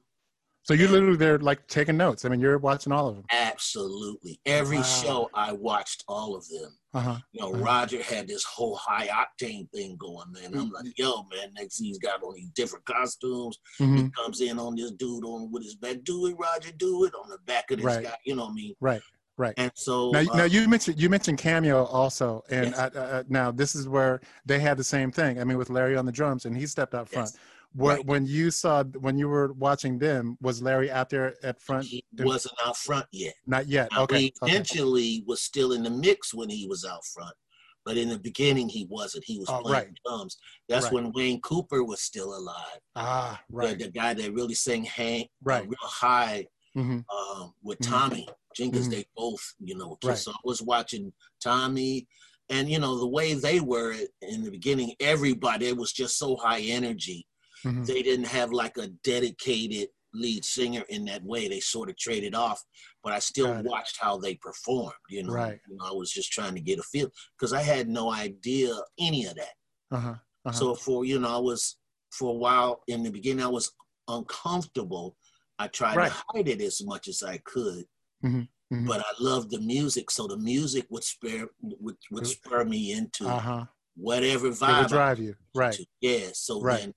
so you're literally there, like taking notes. I mean, you're watching all of them. Absolutely, every wow. show I watched all of them. Uh-huh. You know, uh-huh. Roger had this whole high octane thing going, man. I'm like, mm-hmm. yo, man. Next he's got on these different costumes. Mm-hmm. He comes in on this dude on with his back. Do it, Roger. Do it on the back of this right. guy. You know what I mean? Right. Right. And so now, uh, now you mentioned you mentioned cameo also, and yes. uh, uh, now this is where they had the same thing. I mean, with Larry on the drums, and he stepped out front. Yes What, right. When you saw, when you were watching them, was Larry out there at front? He wasn't out front yet. Not yet. Okay. He eventually okay. was still in the mix when he was out front, but in the beginning he wasn't. He was oh, playing right. drums. That's right. when Wayne Cooper was still alive. Ah, right. The, the guy that really sang hang, uh, right. Uh, real high mm-hmm. um, with mm-hmm. Tommy Jenkins. Mm-hmm. They both, you know, right. so I was watching Tommy and you know the way they were in the beginning everybody it was just so high energy mm-hmm. they didn't have like a dedicated lead singer in that way they sort of traded off but i still watched how they performed you know? right you know, i was just trying to get a feel because i had no idea any of that uh-huh. Uh-huh. so for you know i was for a while in the beginning i was uncomfortable i tried right. to hide it as much as i could mm-hmm. Mm-hmm. But I love the music, so the music would spur would, would spur me into uh-huh. whatever vibe. It would drive you, right? Yeah. So right. then,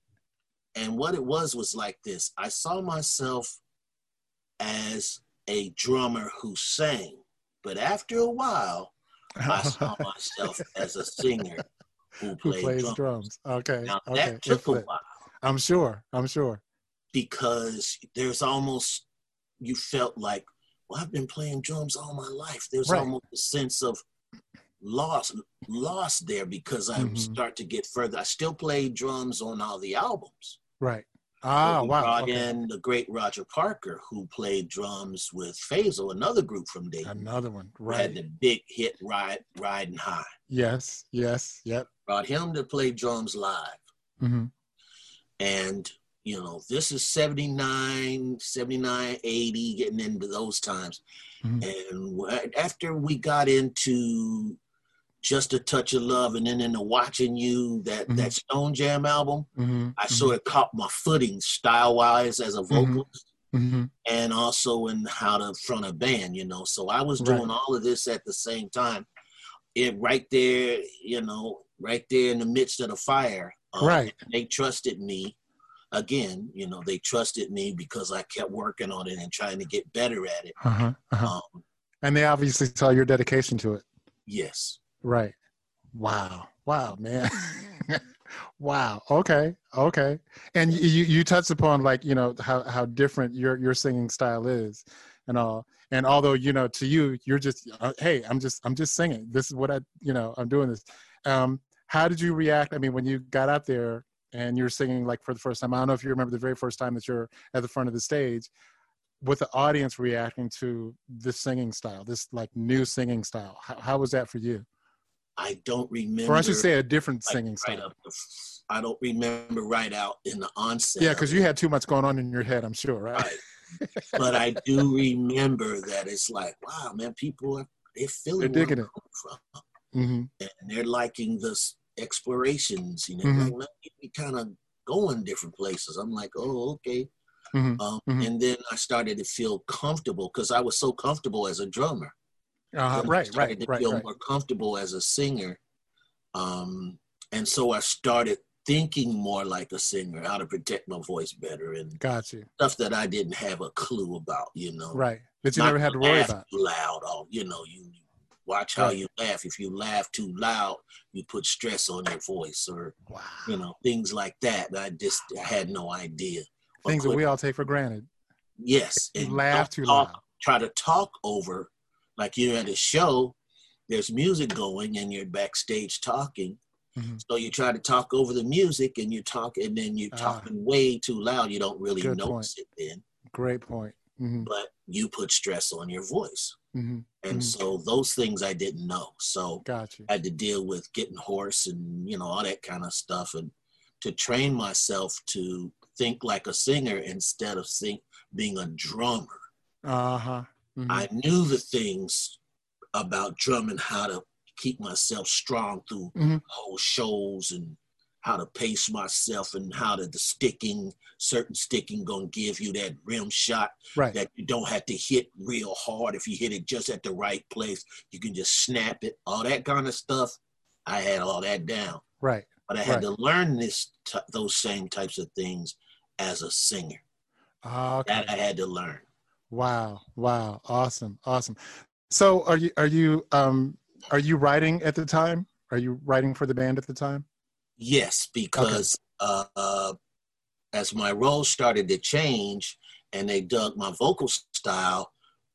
and what it was was like this. I saw myself as a drummer who sang, but after a while, I (laughs) saw myself as a singer who, who plays drums. drums. Okay. Now okay. that took a while. I'm sure. I'm sure. Because there's almost you felt like well, I've been playing drums all my life. There's right. almost a sense of loss, lost there because I mm-hmm. start to get further. I still play drums on all the albums. Right. Ah, wow. Brought okay. in the great Roger Parker, who played drums with Faze-O, another group from Dayton. Another one, right? Had the big hit "Ride, Riding High." Yes, yes, yep. Brought him to play drums live, mm-hmm. and you know this is 79 79 80 getting into those times mm-hmm. and after we got into just a touch of love and then into watching you that mm-hmm. that stone jam album mm-hmm. i sort of caught my footing style wise as a mm-hmm. vocalist mm-hmm. and also in how to front a band you know so i was doing right. all of this at the same time it right there you know right there in the midst of the fire um, right they trusted me again, you know, they trusted me because I kept working on it and trying to get better at it. Uh-huh, uh-huh. Um, and they obviously saw your dedication to it. Yes. Right. Wow. Wow, man. (laughs) (laughs) wow. Okay. Okay. And you you touched upon like you know how how different your your singing style is, and all. And although you know to you you're just uh, hey I'm just I'm just singing. This is what I you know I'm doing this. Um, how did you react? I mean, when you got out there and you're singing like for the first time. I don't know if you remember the very first time that you're at the front of the stage with the audience reacting to this singing style, this like new singing style. How, how was that for you? I don't remember. Or I should say a different like singing right style. The, I don't remember right out in the onset. Yeah, because you had too much going on in your head, I'm sure, right? right. but I do remember that it's like, wow, man, people are they're feeling they're digging it. Mm-hmm. And they're liking this explorations. You know, mm-hmm. like, we kind of going different places. I'm like, oh, okay. Mm-hmm. Um, mm-hmm. And then I started to feel comfortable because I was so comfortable as a drummer. Uh, right, right, to right. Feel right. more comfortable as a singer, um, and so I started thinking more like a singer, how to protect my voice better, and got you stuff that I didn't have a clue about. You know, right? That you Not never had to worry about. Loud, or you know, you Watch how right. you laugh. If you laugh too loud, you put stress on your voice, or wow. you know things like that. I just I had no idea. Things that we all take for granted. Yes, and laugh too talk, loud. Try to talk over, like you're at a show. There's music going, and you're backstage talking. Mm-hmm. So you try to talk over the music, and you talk, and then you're ah. talking ah. way too loud. You don't really notice point. it then. Great point. Mm-hmm. But you put stress on your voice. Mm-hmm. And mm-hmm. so those things I didn't know. So gotcha. I had to deal with getting hoarse and, you know, all that kind of stuff. And to train myself to think like a singer instead of think, being a drummer. Uh-huh. Mm-hmm. I knew the things about drumming, how to keep myself strong through mm-hmm. whole shows and how to pace myself and how to the sticking certain sticking gonna give you that rim shot right. that you don't have to hit real hard if you hit it just at the right place you can just snap it all that kind of stuff i had all that down right but i had right. to learn this t- those same types of things as a singer uh, okay. that i had to learn wow wow awesome awesome so are you are you um are you writing at the time are you writing for the band at the time Yes, because okay. uh, as my role started to change and they dug my vocal style,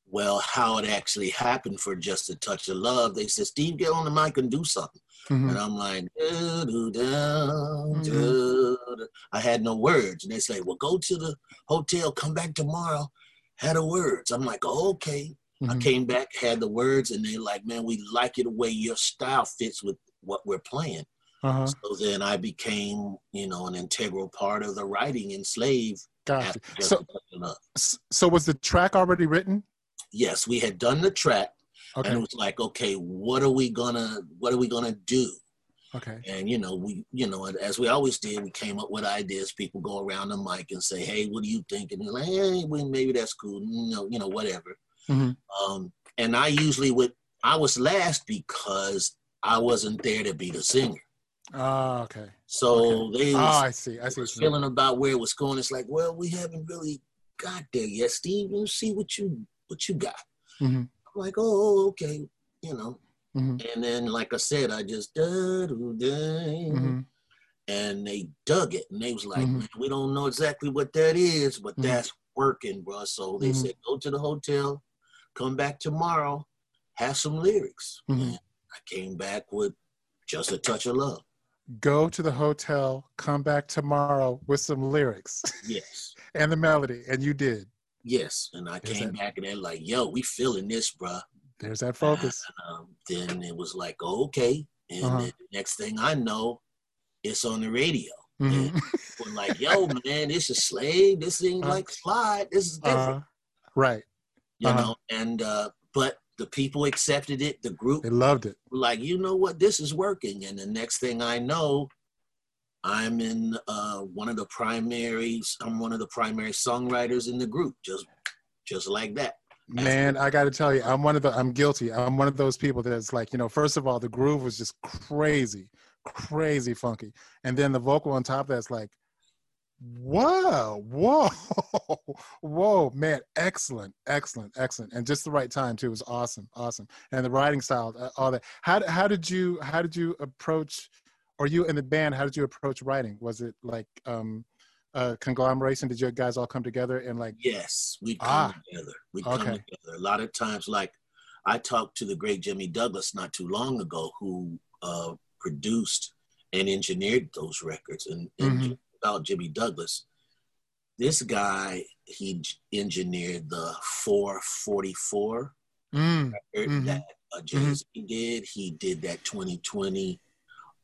well, how it actually happened for just a touch of love, they said, Steve, get on the mic and do something. Mm-hmm. And I'm like, mm-hmm. I had no words. And they say, well, go to the hotel, come back tomorrow, had the words. I'm like, oh, okay. Mm-hmm. I came back, had the words, and they're like, man, we like it the way your style fits with what we're playing. Uh-huh. So then I became, you know, an integral part of the writing in Slave. Gotcha. So, so was the track already written? Yes, we had done the track, okay. and it was like, okay, what are we gonna, what are we gonna do? Okay. And you know, we, you know, as we always did, we came up with ideas. People go around the mic and say, "Hey, what do you think?" And they're like, "Hey, well, maybe that's cool." You know, you know, whatever. Mm-hmm. Um, and I usually would. I was last because I wasn't there to be the singer. Oh, okay. So okay. they. Was, oh, I see. I see. Feeling about where it was going. It's like, well, we haven't really got there yet, Steve. You see what you what you got. Mm-hmm. I'm like, oh, okay, you know. Mm-hmm. And then, like I said, I just mm-hmm. and they dug it, and they was like, mm-hmm. we don't know exactly what that is, but mm-hmm. that's working, bro. So they mm-hmm. said, go to the hotel, come back tomorrow, have some lyrics. And I came back with just a touch of love go to the hotel, come back tomorrow with some lyrics. Yes. (laughs) and the melody. And you did. Yes. And I came that. back and they're like, yo, we feeling this, bruh. There's that focus. And, um, then it was like, oh, okay. And uh-huh. the next thing I know, it's on the radio. Mm-hmm. we're like, yo, man, this is slave. This ain't uh-huh. like slide. This is different. Uh-huh. Right. You uh-huh. know, and uh, but the people accepted it. The group they loved it. Like, you know what, this is working. And the next thing I know, I'm in uh, one of the primaries. I'm one of the primary songwriters in the group. Just, just like that. Man, I got to tell you, I'm one of the. I'm guilty. I'm one of those people that's like, you know, first of all, the groove was just crazy, crazy funky, and then the vocal on top of that's like, Whoa, whoa, (laughs) whoa, man! Excellent, excellent, excellent, and just the right time too. It was awesome, awesome, and the writing style, uh, all that. How how did you how did you approach, or you in the band? How did you approach writing? Was it like um, a conglomeration? Did you guys all come together and like? Yes, we come ah, together. We come okay. together. A lot of times, like I talked to the great Jimmy Douglas not too long ago, who uh, produced and engineered those records, and, and mm-hmm about Jimmy Douglas. This guy, he engineered the 444 mm. mm-hmm. that uh, Jay Z mm-hmm. did. He did that 2020.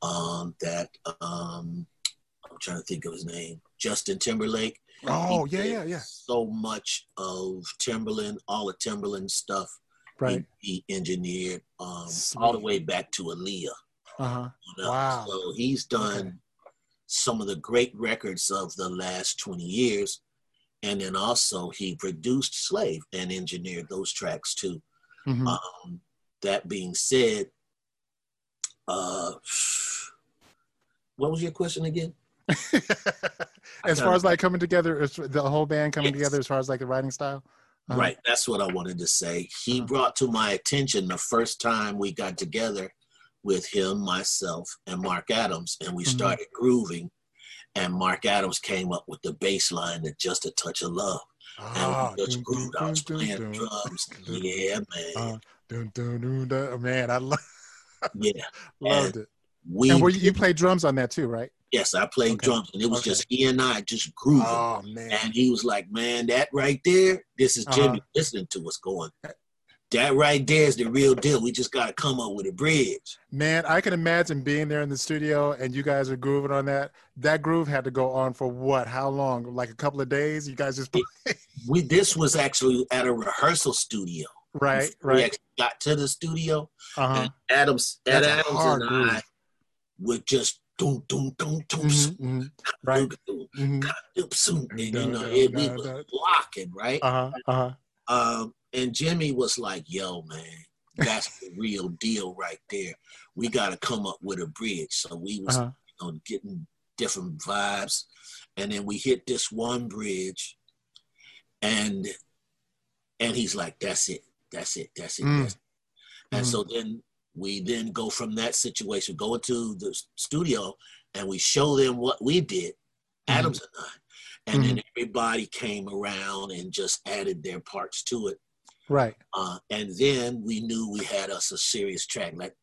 Um, that um, trying to think of his name, Justin Timberlake. Oh yeah, yeah, yeah. So much of Timberland, all the Timberland stuff. Right. He, he engineered um, all the way back to Aaliyah. Uh-huh. You know? Wow. So he's done okay some of the great records of the last 20 years. And then also he produced Slave and engineered those tracks too. Mm-hmm. Um, that being said, uh, (sighs) what was your question again? (laughs) as far as like coming together, the whole band coming yes. together, as far as like the writing style. Uh-huh. Right, that's what I wanted to say. He uh-huh. brought to my attention the first time we got together with him, myself, and Mark Adams, and we mm-hmm. started grooving. And Mark Adams came up with the bass line that just a touch of love. Ah, and we just grooved. I was playing dun, drums. (laughs) Dun, yeah, man. Uh, dun, dun, dun, Man, I love. (laughs) yeah, loved and it. We and were you, you played drums on that too, right? Yes, I played okay. drums, and it was okay. just he and I just grooving. Oh man! And he was like, "Man, that right there, this is Jimmy uh-huh. listening to us going." that right there is the real deal. We just got to come up with a bridge. Man, I can imagine being there in the studio and you guys are grooving on that. That groove had to go on for what? How long? Like a couple of days? You guys just we this was actually at a rehearsal studio. Right, right. We got to the studio, uh-huh. and Adams, Ed Adams, and groove. I would just doom doom doom doom, mm-hmm, mm-hmm. right. Mm-hmm. And, you know, it, we was blocking, right? Uh huh. Uh huh. Um, and Jimmy was like, yo, man, that's the (laughs) real deal right there. We got to come up with a bridge. So we was uh-huh. you know, getting different vibes. And then we hit this one bridge and and he's like, that's it. That's it. That's it. Mm. That's it. And mm. so then we then go from that situation, go into the studio and we show them what we did, mm. Adams and I. and mm-hmm. then everybody came around and just added their parts to it. Right. Uh, and then we knew we had us a serious track. Like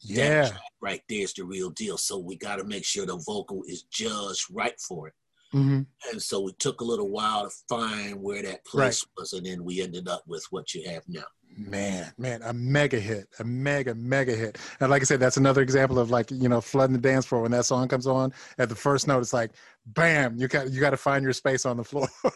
yeah, track right there's the real deal. So we got to make sure the vocal is just right for it. Mm-hmm. And so it took a little while to find where that place right. was, and then we ended up with what you have now. Man, man, a mega hit, a mega, mega hit. And like I said, that's another example of like, you know, flooding the dance floor. When that song comes on at the first note, it's like, bam, you got you got to find your space on the floor (laughs)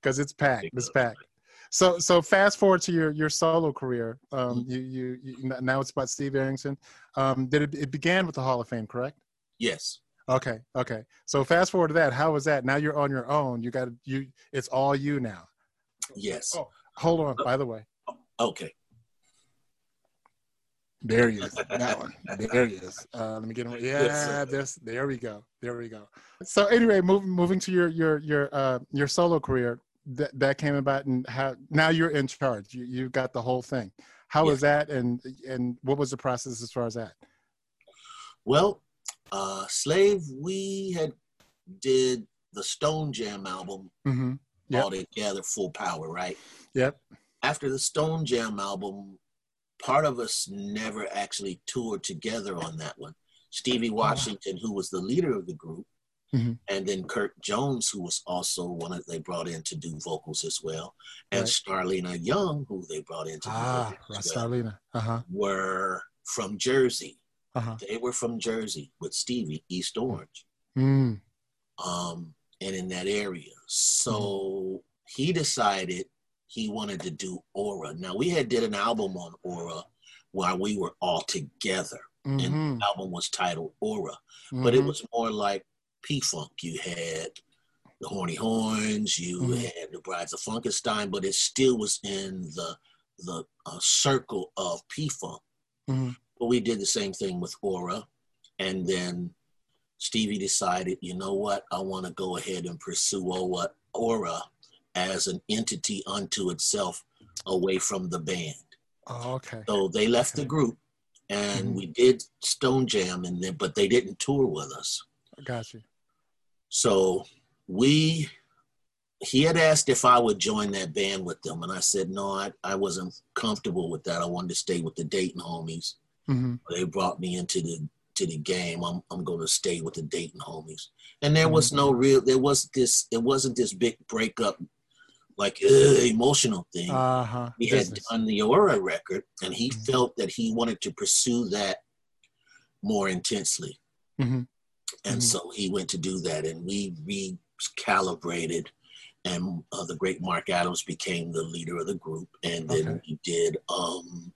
because it's packed. It's packed. So so fast forward to your your solo career. Um, mm-hmm. you, you, you now it's about Steve Arrington. Um, did it, it began with the Hall of Fame, correct? Yes. Okay. Okay. So fast forward to that. How was that? Now you're on your own. You got you. It's all you now. Yes. Oh, hold on. By the way. Okay. There he is. That one. There he is. Uh, let me get him. Yeah, this. There we go. There we go. So anyway, moving moving to your your your uh, your solo career that that came about, and how now you're in charge. You you got the whole thing. How was that, and and what was the process as far as that? Well, uh, Slave, we had did the Stone Jam album mm-hmm. yep. all together, full power, right? Yep. After the Stone Jam album, part of us never actually toured together on that one. Stevie Washington, who was the leader of the group, mm-hmm. and then Curt Jones, who was also one that they brought in to do vocals as well, and right. Starleana Young, who they brought in to ah, do vocals Starleana. Well, uh-huh. were from Jersey. Uh-huh. They were from Jersey with Stevie, East Orange, mm. um, and in that area. So mm-hmm. he decided he wanted to do Aurra. Now we had did an album on Aurra while we were all together, mm-hmm. and the album was titled Aurra, mm-hmm. but it mm-hmm. was more like P Funk. You had the Horny Horns, you mm-hmm. had the Brides of Funkenstein, but it still was in the the uh, circle of P Funk. But we did the same thing with Aurra, and then Stevie decided, you know what, I want to go ahead and pursue Aurra, Aurra as an entity unto itself away from the band. Oh, okay. So they left okay. the group and mm-hmm. we did Stone Jam and then but they didn't tour with us. Got you. So we he had asked if I would join that band with them and I said no, I, I wasn't comfortable with that. I wanted to stay with the Dayton homies. Mm-hmm. They brought me into the to the game. I'm I'm going to stay with the Dayton homies. And there mm-hmm. was no real there was this it wasn't this big breakup like uh, emotional thing. Uh-huh. He had done the Aurra record, and he mm-hmm. felt that he wanted to pursue that more intensely. Mm-hmm. And mm-hmm. so he went to do that, and we recalibrated. And uh, the great Mark Adams became the leader of the group, and then okay. we did um,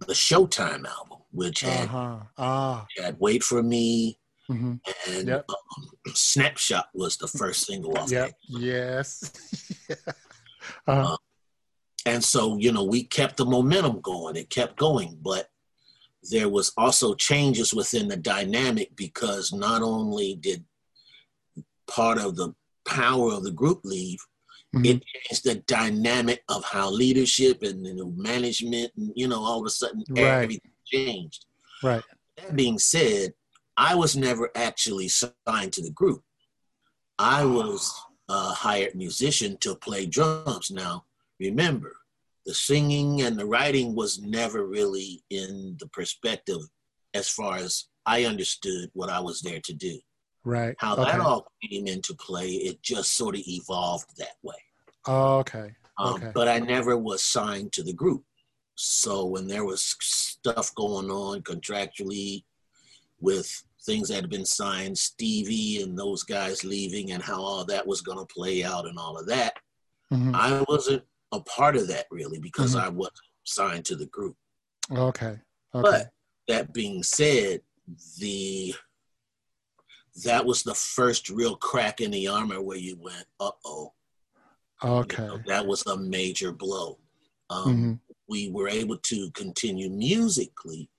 the Showtime album, which had, uh-huh. ah. had "Wait for Me," Mm-hmm. And yep. um, Snapshot was the first single off yep. Yes. (laughs) uh-huh. uh, and so, you know, we kept the momentum going. It kept going, but there was also changes within the dynamic because not only did part of the power of the group leave, mm-hmm. it changed the dynamic of how leadership and, and management and you know all of a sudden right. everything changed. Right. That being said, I was never actually signed to the group. I was a hired musician to play drums. Now, remember, the singing and the writing was never really in the perspective as far as I understood what I was there to do. Right. How okay. that all came into play, it just sort of evolved that way. Oh, okay. Um, okay. But I never was signed to the group. So when there was stuff going on contractually with things that had been signed, Stevie and those guys leaving, and how all that was going to play out and all of that. Mm-hmm. I wasn't a part of that really because mm-hmm. I wasn't signed to the group. Okay. okay. But that being said, the that was the first real crack in the armor where you went, uh oh. Okay. You know, that was a major blow. Um, mm-hmm. We were able to continue musically,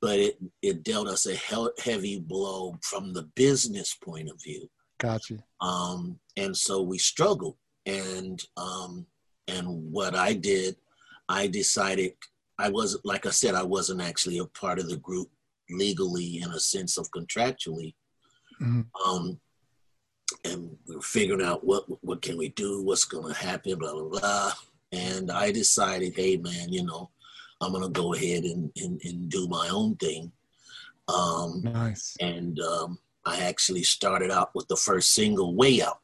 but it, it dealt us a he- heavy blow from the business point of view. Gotcha. Um, and so we struggled. And um, and what I did, I decided I wasn't like I said, I wasn't actually a part of the group legally in a sense of contractually. Mm-hmm. Um, and we were figuring out what what can we do, what's going to happen, blah blah blah. And I decided, hey man, you know, I'm gonna go ahead and and, and do my own thing. Um, nice. And um, I actually started out with the first single, "Way Out,"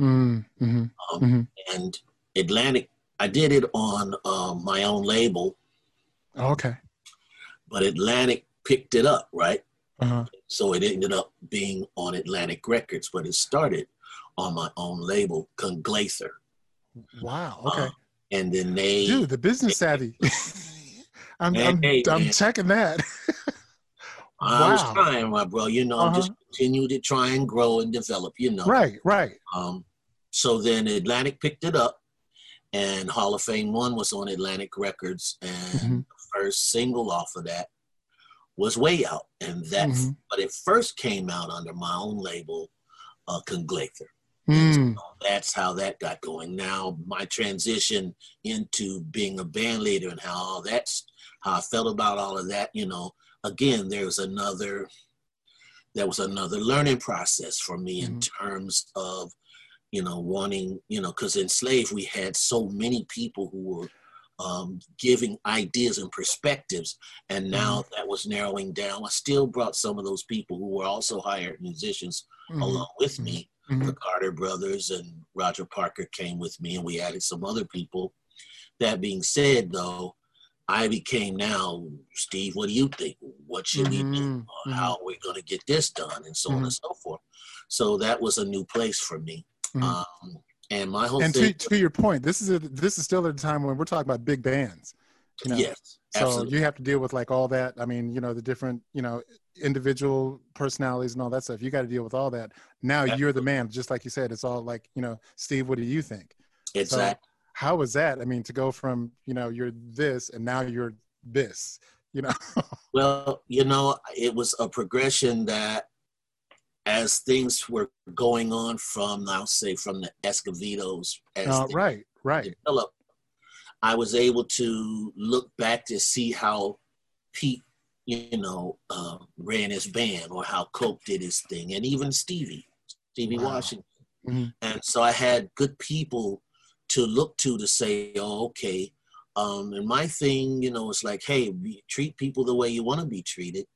mm, mm-hmm, um, mm-hmm. and Atlantic. I did it on uh, my own label. okay. But Atlantic picked it up, right? Uh-huh. So it ended up being on Atlantic Records, but it started on my own label, Konglather. Wow. Okay. Uh, and then they, dude, the business savvy. I'm, (laughs) I'm, hey, I'm checking that. (laughs) I wow. was trying, my bro. You know, uh-huh. just continue to try and grow and develop. You know, right, right. Um, so then Atlantic picked it up, and Hall of Fame One was on Atlantic Records, and mm-hmm. the first single off of that was Way Out, and that. Mm-hmm. But it first came out under my own label, uh, Konglather. Mm. So that's how that got going. Now my transition into being a band leader and how all that's how I felt about all of that. You know, again, there was another there was another learning process for me mm-hmm. in terms of you know wanting you know because in slave we had so many people who were um, giving ideas and perspectives and now mm-hmm. that was narrowing down i still brought some of those people who were also hired musicians mm-hmm. along with me mm-hmm. the carter brothers and roger parker came with me and we added some other people that being said though I became now, Steve, what do you think? What should mm-hmm. we do? Mm-hmm. How are we going to get this done? And so mm-hmm. on and so forth. So that was a new place for me. Mm-hmm. Um, and my whole and thing, to, to, your point, this is a, this is still at a time when we're talking about big bands. You know? Yes. So absolutely. you have to deal with like all that. I mean, you know, the different, you know, individual personalities and all that stuff. You got to deal with all that. Now absolutely. you're the man, just like you said. It's all like, you know, Steve, what do you think? Exactly. So, how was that? I mean, to go from you know you're this and now you're this, you know. (laughs) well, you know, it was a progression that as things were going on from I'll say from the Escovedos as uh, right, right. Developed, I was able to look back to see how Pete, you know, uh, ran his band or how Coke did his thing, and even Stevie, Stevie wow. Washington. Mm-hmm. And so I had good people to look to to say, oh, okay. Um, and my thing, you know, is like, hey, treat people the way you want to be treated.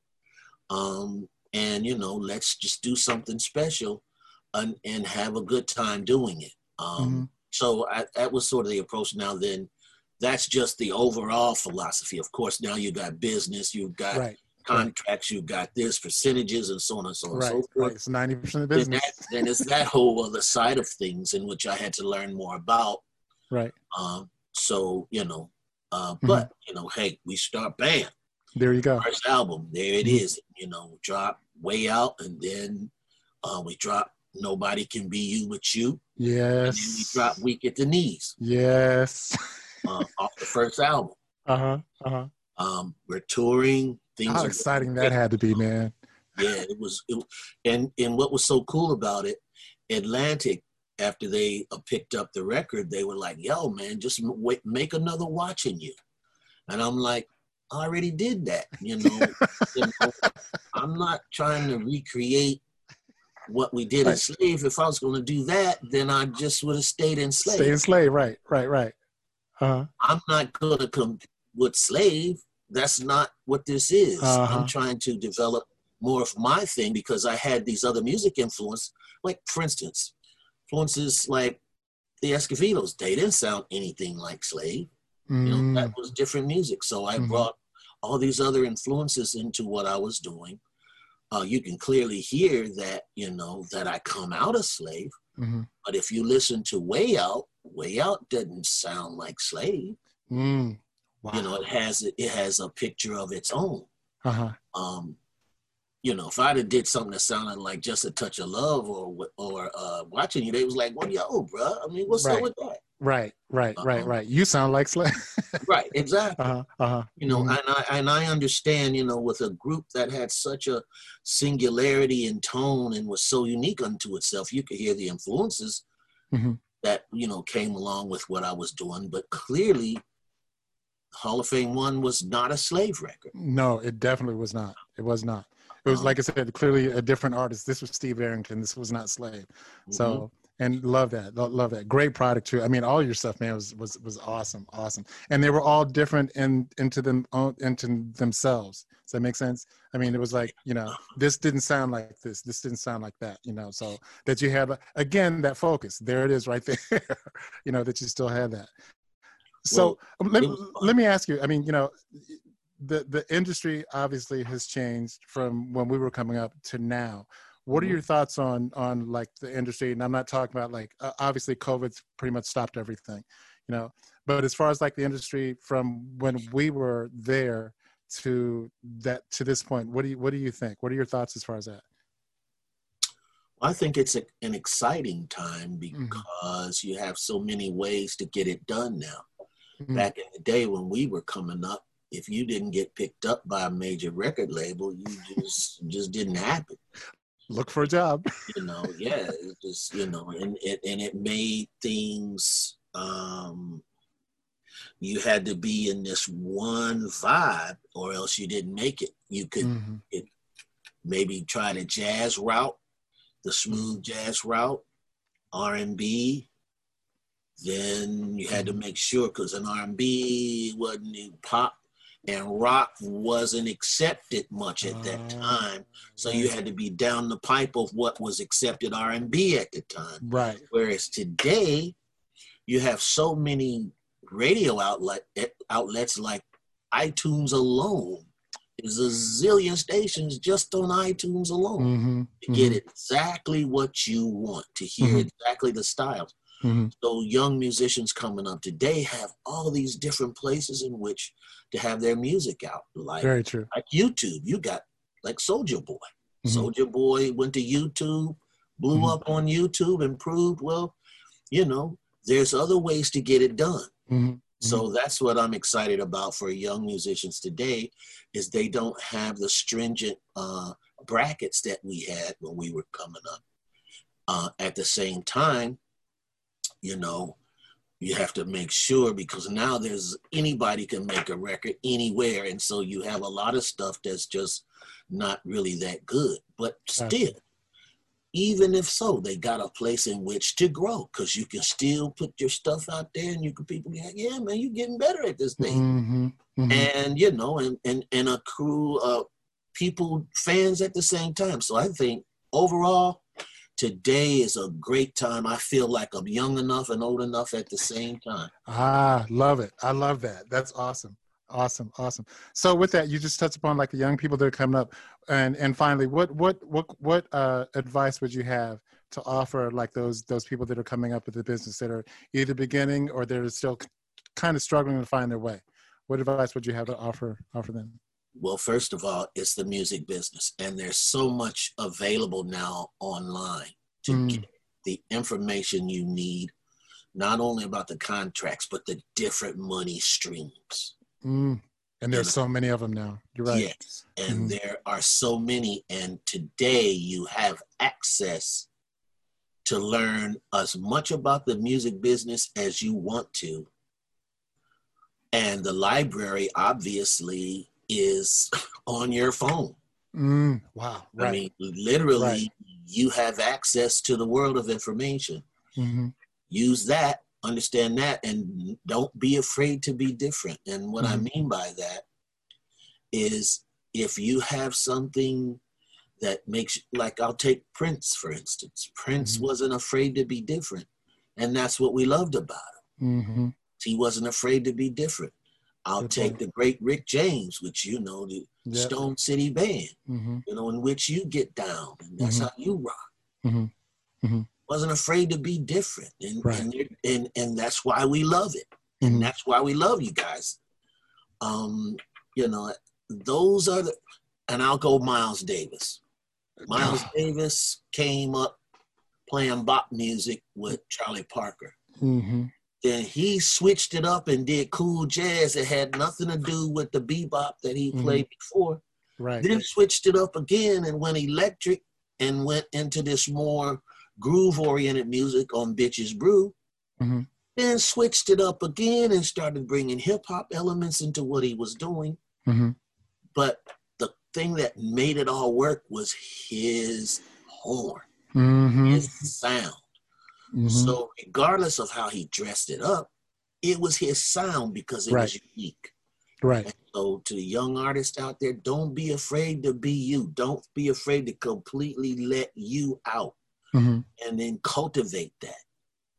Um, and, you know, let's just do something special and, and have a good time doing it. Um, mm-hmm. So I, that was sort of the approach. Now, then, that's just the overall philosophy. Of course, now you got business, you've got right. contracts, you've got this percentages, and so on and so on right. and so forth. Right. It's ninety percent of business. Then, that, then it's that (laughs) whole other side of things in which I had to learn more about. Right. Um, so, you know, uh, mm-hmm. but, you know, hey, we start bam. There you go. First album, there it mm-hmm. You know, drop way out, and then uh, we drop Nobody Can Be You But You. Yes. And then we drop Weak at the Knees. Yes. uh, off the first album. Uh huh. Uh huh. Um, we're touring. Things How exciting that had to be, man. Yeah, it was. It, and and what was so cool about it, Atlantic after they uh, picked up the record, they were like, "Yo, man, just wait, make another watching you," and I'm like, "I already did that." You know, (laughs) you know I'm not trying to recreate what we did right. in slave. If I was going to do that, then I just would have stayed in slave. Stay in slave, right, right, right. Uh-huh. I'm not going to come with slave. That's not what this is. Uh-huh. I'm trying to develop more of my thing because I had these other music influence. Like, for instance, influences like the Escovedos. They didn't sound anything like Slave. Mm. You know, that mm. was different music. So I mm-hmm. brought all these other influences into what I was doing. Uh, you can clearly hear that, you know, that I come out of Slave. Mm-hmm. But if you listen to Way Out, Way Out doesn't sound like Slave. Mm. Wow. You know, it has it has a picture of its own. Uh-huh. Um, you know, if I'd have did something that sounded like just a touch of love or or uh, watching you, they was like, "Well, yo, bro, I mean, what's right. up with that?" Right, right, uh-huh. right, right. You sound like Slay. (laughs) right, exactly. Uh-huh, uh-huh. You know, mm-hmm. and I and I understand. You know, with a group that had such a singularity in tone and was so unique unto itself, you could hear the influences mm-hmm. that you know came along with what I was doing. But clearly, Hall of Fame one was not a slave record. No, it definitely was not. It was not it was um, like I said, clearly a different artist. This was Steve Arrington. This was not Slave. Mm-hmm. So and love that, love that. Great product too. I mean, all your stuff, man, was was was awesome, awesome. And they were all different in into them into themselves. Does that make sense? I mean, it was like you know, this didn't sound like this. This didn't sound like that. You know, so that you have again that focus. There it is, right (laughs) there. you know that you still have that. So well, um, let, let me ask you. I mean, you know, the the industry obviously has changed from when we were coming up to now. What are mm-hmm. your thoughts on on like the industry? And I'm not talking about like uh, obviously COVID's pretty much stopped everything, you know. But as far as like the industry from when we were there to that to this point, what do you what do you think? What are your thoughts as far as that? I think it's a, an exciting time mm-hmm. because mm-hmm. you have so many ways to get it done now. Mm-hmm. Back in the day when we were coming up, if you didn't get picked up by a major record label, you just just didn't happen. Look for a job. (laughs) you know, yeah, it just you know, and it and it made things. Um, you had to be in this one vibe, or else you didn't make it. You could mm-hmm. it, maybe try the jazz route, the smooth jazz route, R and B, then you had to mm-hmm. make sure because an R&B wasn't pop and rock wasn't accepted much at that ah, time. So you had to be down the pipe of what was accepted r&b at the time. Right. Whereas today you have so many radio outlet outlets like itunes alone. There's a zillion stations just on itunes alone mm-hmm, to get mm-hmm. exactly what you want to hear mm-hmm. exactly the styles Mm-hmm. So young musicians coming up today have all these different places in which to have their music out. Like very true. Like YouTube, you got like Soulja Boy. Mm-hmm. Soulja Boy went to YouTube, blew mm-hmm. up on YouTube, and proved well. You know, there's other ways to get it done. Mm-hmm. So mm-hmm. that's what I'm excited about for young musicians today, is they don't have the stringent uh, brackets that we had when we were coming up. Uh, at the same time, you know, you have to make sure because now there's anybody can make a record anywhere. And so you have a lot of stuff that's just not really that good. But still, even if so, they got a place in which to grow because you can still put your stuff out there and you can people be like, yeah, man, you're getting better at this thing. Mm-hmm, mm-hmm. And you know, and and and a crew of people, fans at the same time. So I think overall, today is a great time. I feel like I'm young enough and old enough at the same time. Ah, love it. I love that. That's awesome. Awesome, awesome. So with that, you just touched upon like the young people that are coming up, and and finally, what what what what uh, advice would you have to offer like those those people that are coming up with the business that are either beginning or they're still kind of struggling to find their way? What advice would you have to offer offer them? Well, first of all, it's the music business, and there's so much available now online to mm. get the information you need, not only about the contracts, but the different money streams. Mm. And there's so many of them now. You're right. Yes. And mm. there are so many. And today you have access to learn as much about the music business as you want to. And the library obviously is on your phone. Mm, wow. Right. I mean, literally, right. you have access to the world of information. Mm-hmm. Use that, understand that, and don't be afraid to be different. And what mm-hmm. I mean by that is if you have something that makes, like, I'll take Prince, for instance. Prince mm-hmm. wasn't afraid to be different. And that's what we loved about him. Mm-hmm. He wasn't afraid to be different. I'll Good take point. the great Rick James, which you know, the yep. Stone City Band, mm-hmm. you know, in which you get down, and that's mm-hmm. how you rock. Mm-hmm. mm-hmm. Wasn't afraid to be different, and right. and, and, and that's why we love it, and mm-hmm. that's why we love you guys. Um, you know, those are the, and I'll go Miles Davis. Miles Davis came up playing bop music with Charlie Parker. Mm-hmm. Then he switched it up and did cool jazz that had nothing to do with the bebop that he mm-hmm. played before. Right. Then switched it up again and went electric and went into this more groove oriented music on Bitches Brew. Mm-hmm. Then switched it up again and started bringing hip hop elements into what he was doing. Mm-hmm. But the thing that made it all work was his horn, mm-hmm. his sound. Mm-hmm. So regardless of how he dressed it up, it was his sound because it right. was unique. Right. And so to the young artists out there, don't be afraid to be you. Don't be afraid to completely let you out mm-hmm. and then cultivate that.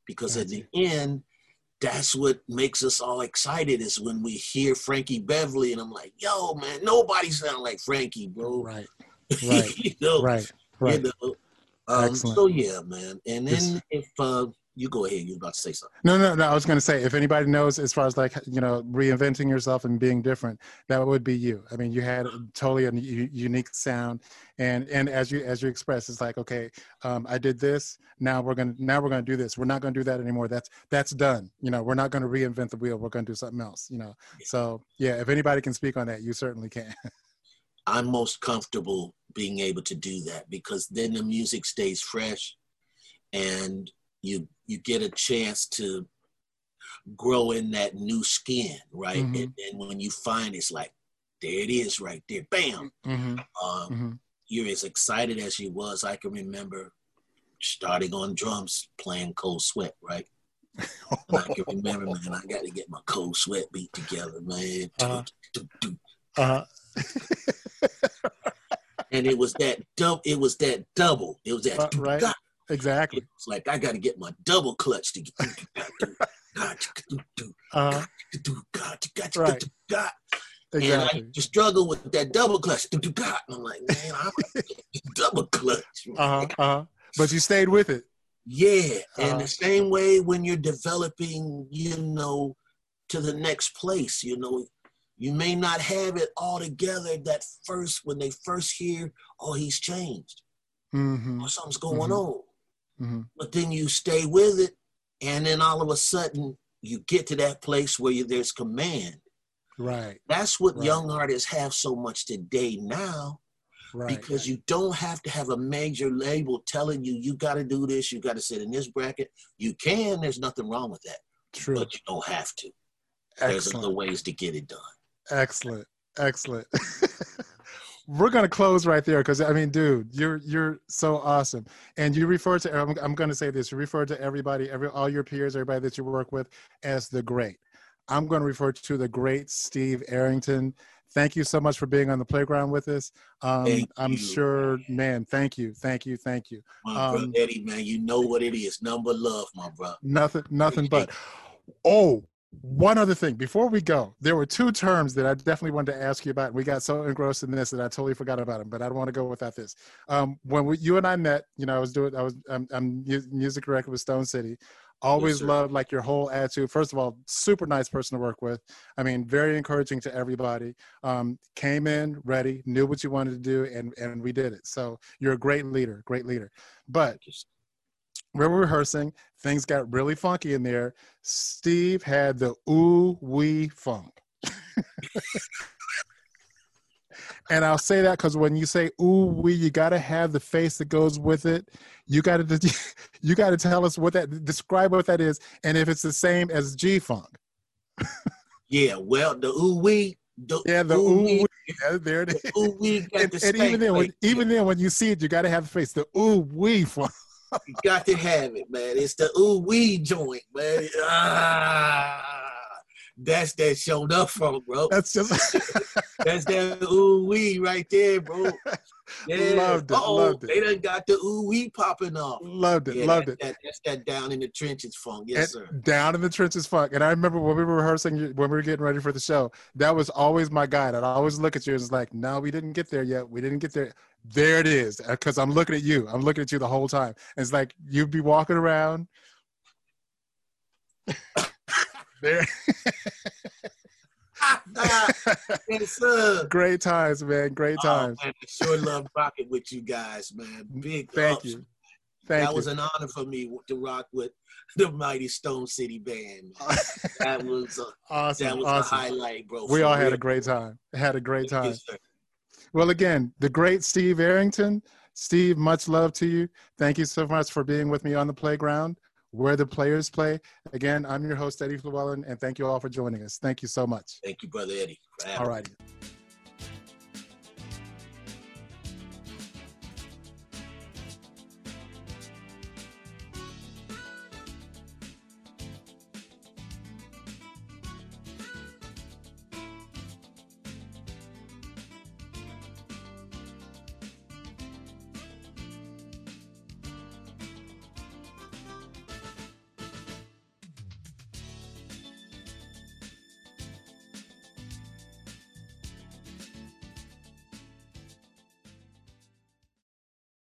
Because at the end, that's what makes us all excited is when we hear Frankie Beverly and I'm like, yo, man, nobody sound like Frankie, bro. Right. (laughs) Right. you know, right. Right. You know? Um, so yeah, man. And then if uh, you go ahead. You are about to say something. No, no, no. I was going to say, if anybody knows as far as like you know reinventing yourself and being different, that would be you. I mean, you had totally a unique sound, and and as you as you express, it's like okay, um, I did this. Now we're gonna now we're gonna do this. We're not gonna do that anymore. That's that's done. You know, we're not gonna reinvent the wheel. We're gonna do something else. You know. So yeah, if anybody can speak on that, you certainly can. (laughs) I'm most comfortable being able to do that because then the music stays fresh and you you get a chance to grow in that new skin, right? Mm-hmm. And, and, when you find it's like, there it is right there, bam. Mm-hmm. Um, mm-hmm. You're as excited as you was. I can remember starting on drums, playing Cold Sweat, right? I can remember, (laughs) man, I got to get my Cold Sweat beat together, man. Uh-huh. Uh-huh. (laughs) and it was that double. It was that double. It was that uh, right. Exactly. It's like I got to get my double clutch to get. uh, right. Exactly. And I just struggle with that double clutch. And I'm like, man, I'm double clutch. Uh-huh, uh-huh. But you stayed with it. Yeah. And uh-huh. the same way when you're developing, you know, to the next place, you know, you may not have it all together that first when they first hear, oh, he's changed. Mm-hmm. Or something's going mm-hmm. on. Mm-hmm. But then you stay with it, and then all of a sudden you get to that place where you, there's command. Right. That's what right. young artists have so much today now. Right. Because you don't have to have a major label telling you you got to do this, you got to sit in this bracket. You can. There's nothing wrong with that. True. But you don't have to. Excellent. There's other ways to get it done. Excellent. Excellent. (laughs) we're gonna close right there because I mean, dude, you're you're so awesome, and you refer to I'm, I'm gonna say this. You refer to everybody, every all your peers, everybody that you work with, as the great. I'm going to refer to the great Steve Arrington. Thank you so much for being on the playground with us. Um, I'm sure, man. Thank you, thank you, thank you. My um, brother Eddie, man, you know what it is. Number love, my brother. Nothing, nothing but. Oh, one other thing before we go, there were two terms that I definitely wanted to ask you about. We got so engrossed in this that I totally forgot about them, but I don't want to go without this. Um, when we, you and I met, you know, I was doing, I was, I'm, I'm music director with Stone City. Always yes, loved like your whole attitude. First of all, super nice person to work with. I mean, very encouraging to everybody. Um, came in ready, knew what you wanted to do, and and we did it. So you're a great leader, great leader. But we were rehearsing. Things got really funky in there. Steve had the ooh wee funk. (laughs) and I'll say that because when you say ooh wee, you got to have the face that goes with it. You got to (laughs) you got to tell us what that describe what that is, and if it's the same as G funk. (laughs) yeah, well, the ooh wee. The yeah, the ooh. Yeah, there it is. The ooh wee and, and even then, when, even then, when you see it, you got to have the face. The ooh wee funk you got to have it, man. It's the ooh wee joint, man. Ah, that's that showed up from, bro. That's just (laughs) that's that ooh wee right there, bro. (laughs) Yeah. Loved it. Uh-oh, loved it. They done got the ooh wee popping off. Loved it. Yeah, loved that, it. That, that's that down in the trenches funk. Yes, and sir. Down in the trenches funk. And I remember when we were rehearsing, when we were getting ready for the show, that was always my guide. I'd always look at you and was like, no, we didn't get there yet. We didn't get there. There it is. Uh, because I'm looking at you. I'm looking at you the whole time. And it's like you'd be walking around. (laughs) there. (laughs) yes, Great times, man. Great oh, times. Oh, man, I sure love rocking with you guys, man. Mm, Big Thank ups. you. Thank that you. was an honor for me to rock with the mighty Stone City Band. (laughs) that was a, awesome. That was awesome. a highlight, bro. We all real. had a great time. Had a great time. well, again, the great Steve Arrington. Steve, much love to you. Thank you so much for being with me on the playground where the players play. Again, I'm your host, Eddie Fluellen, and thank you all for joining us. Thank you so much. Thank you, Brother Eddie. All righty.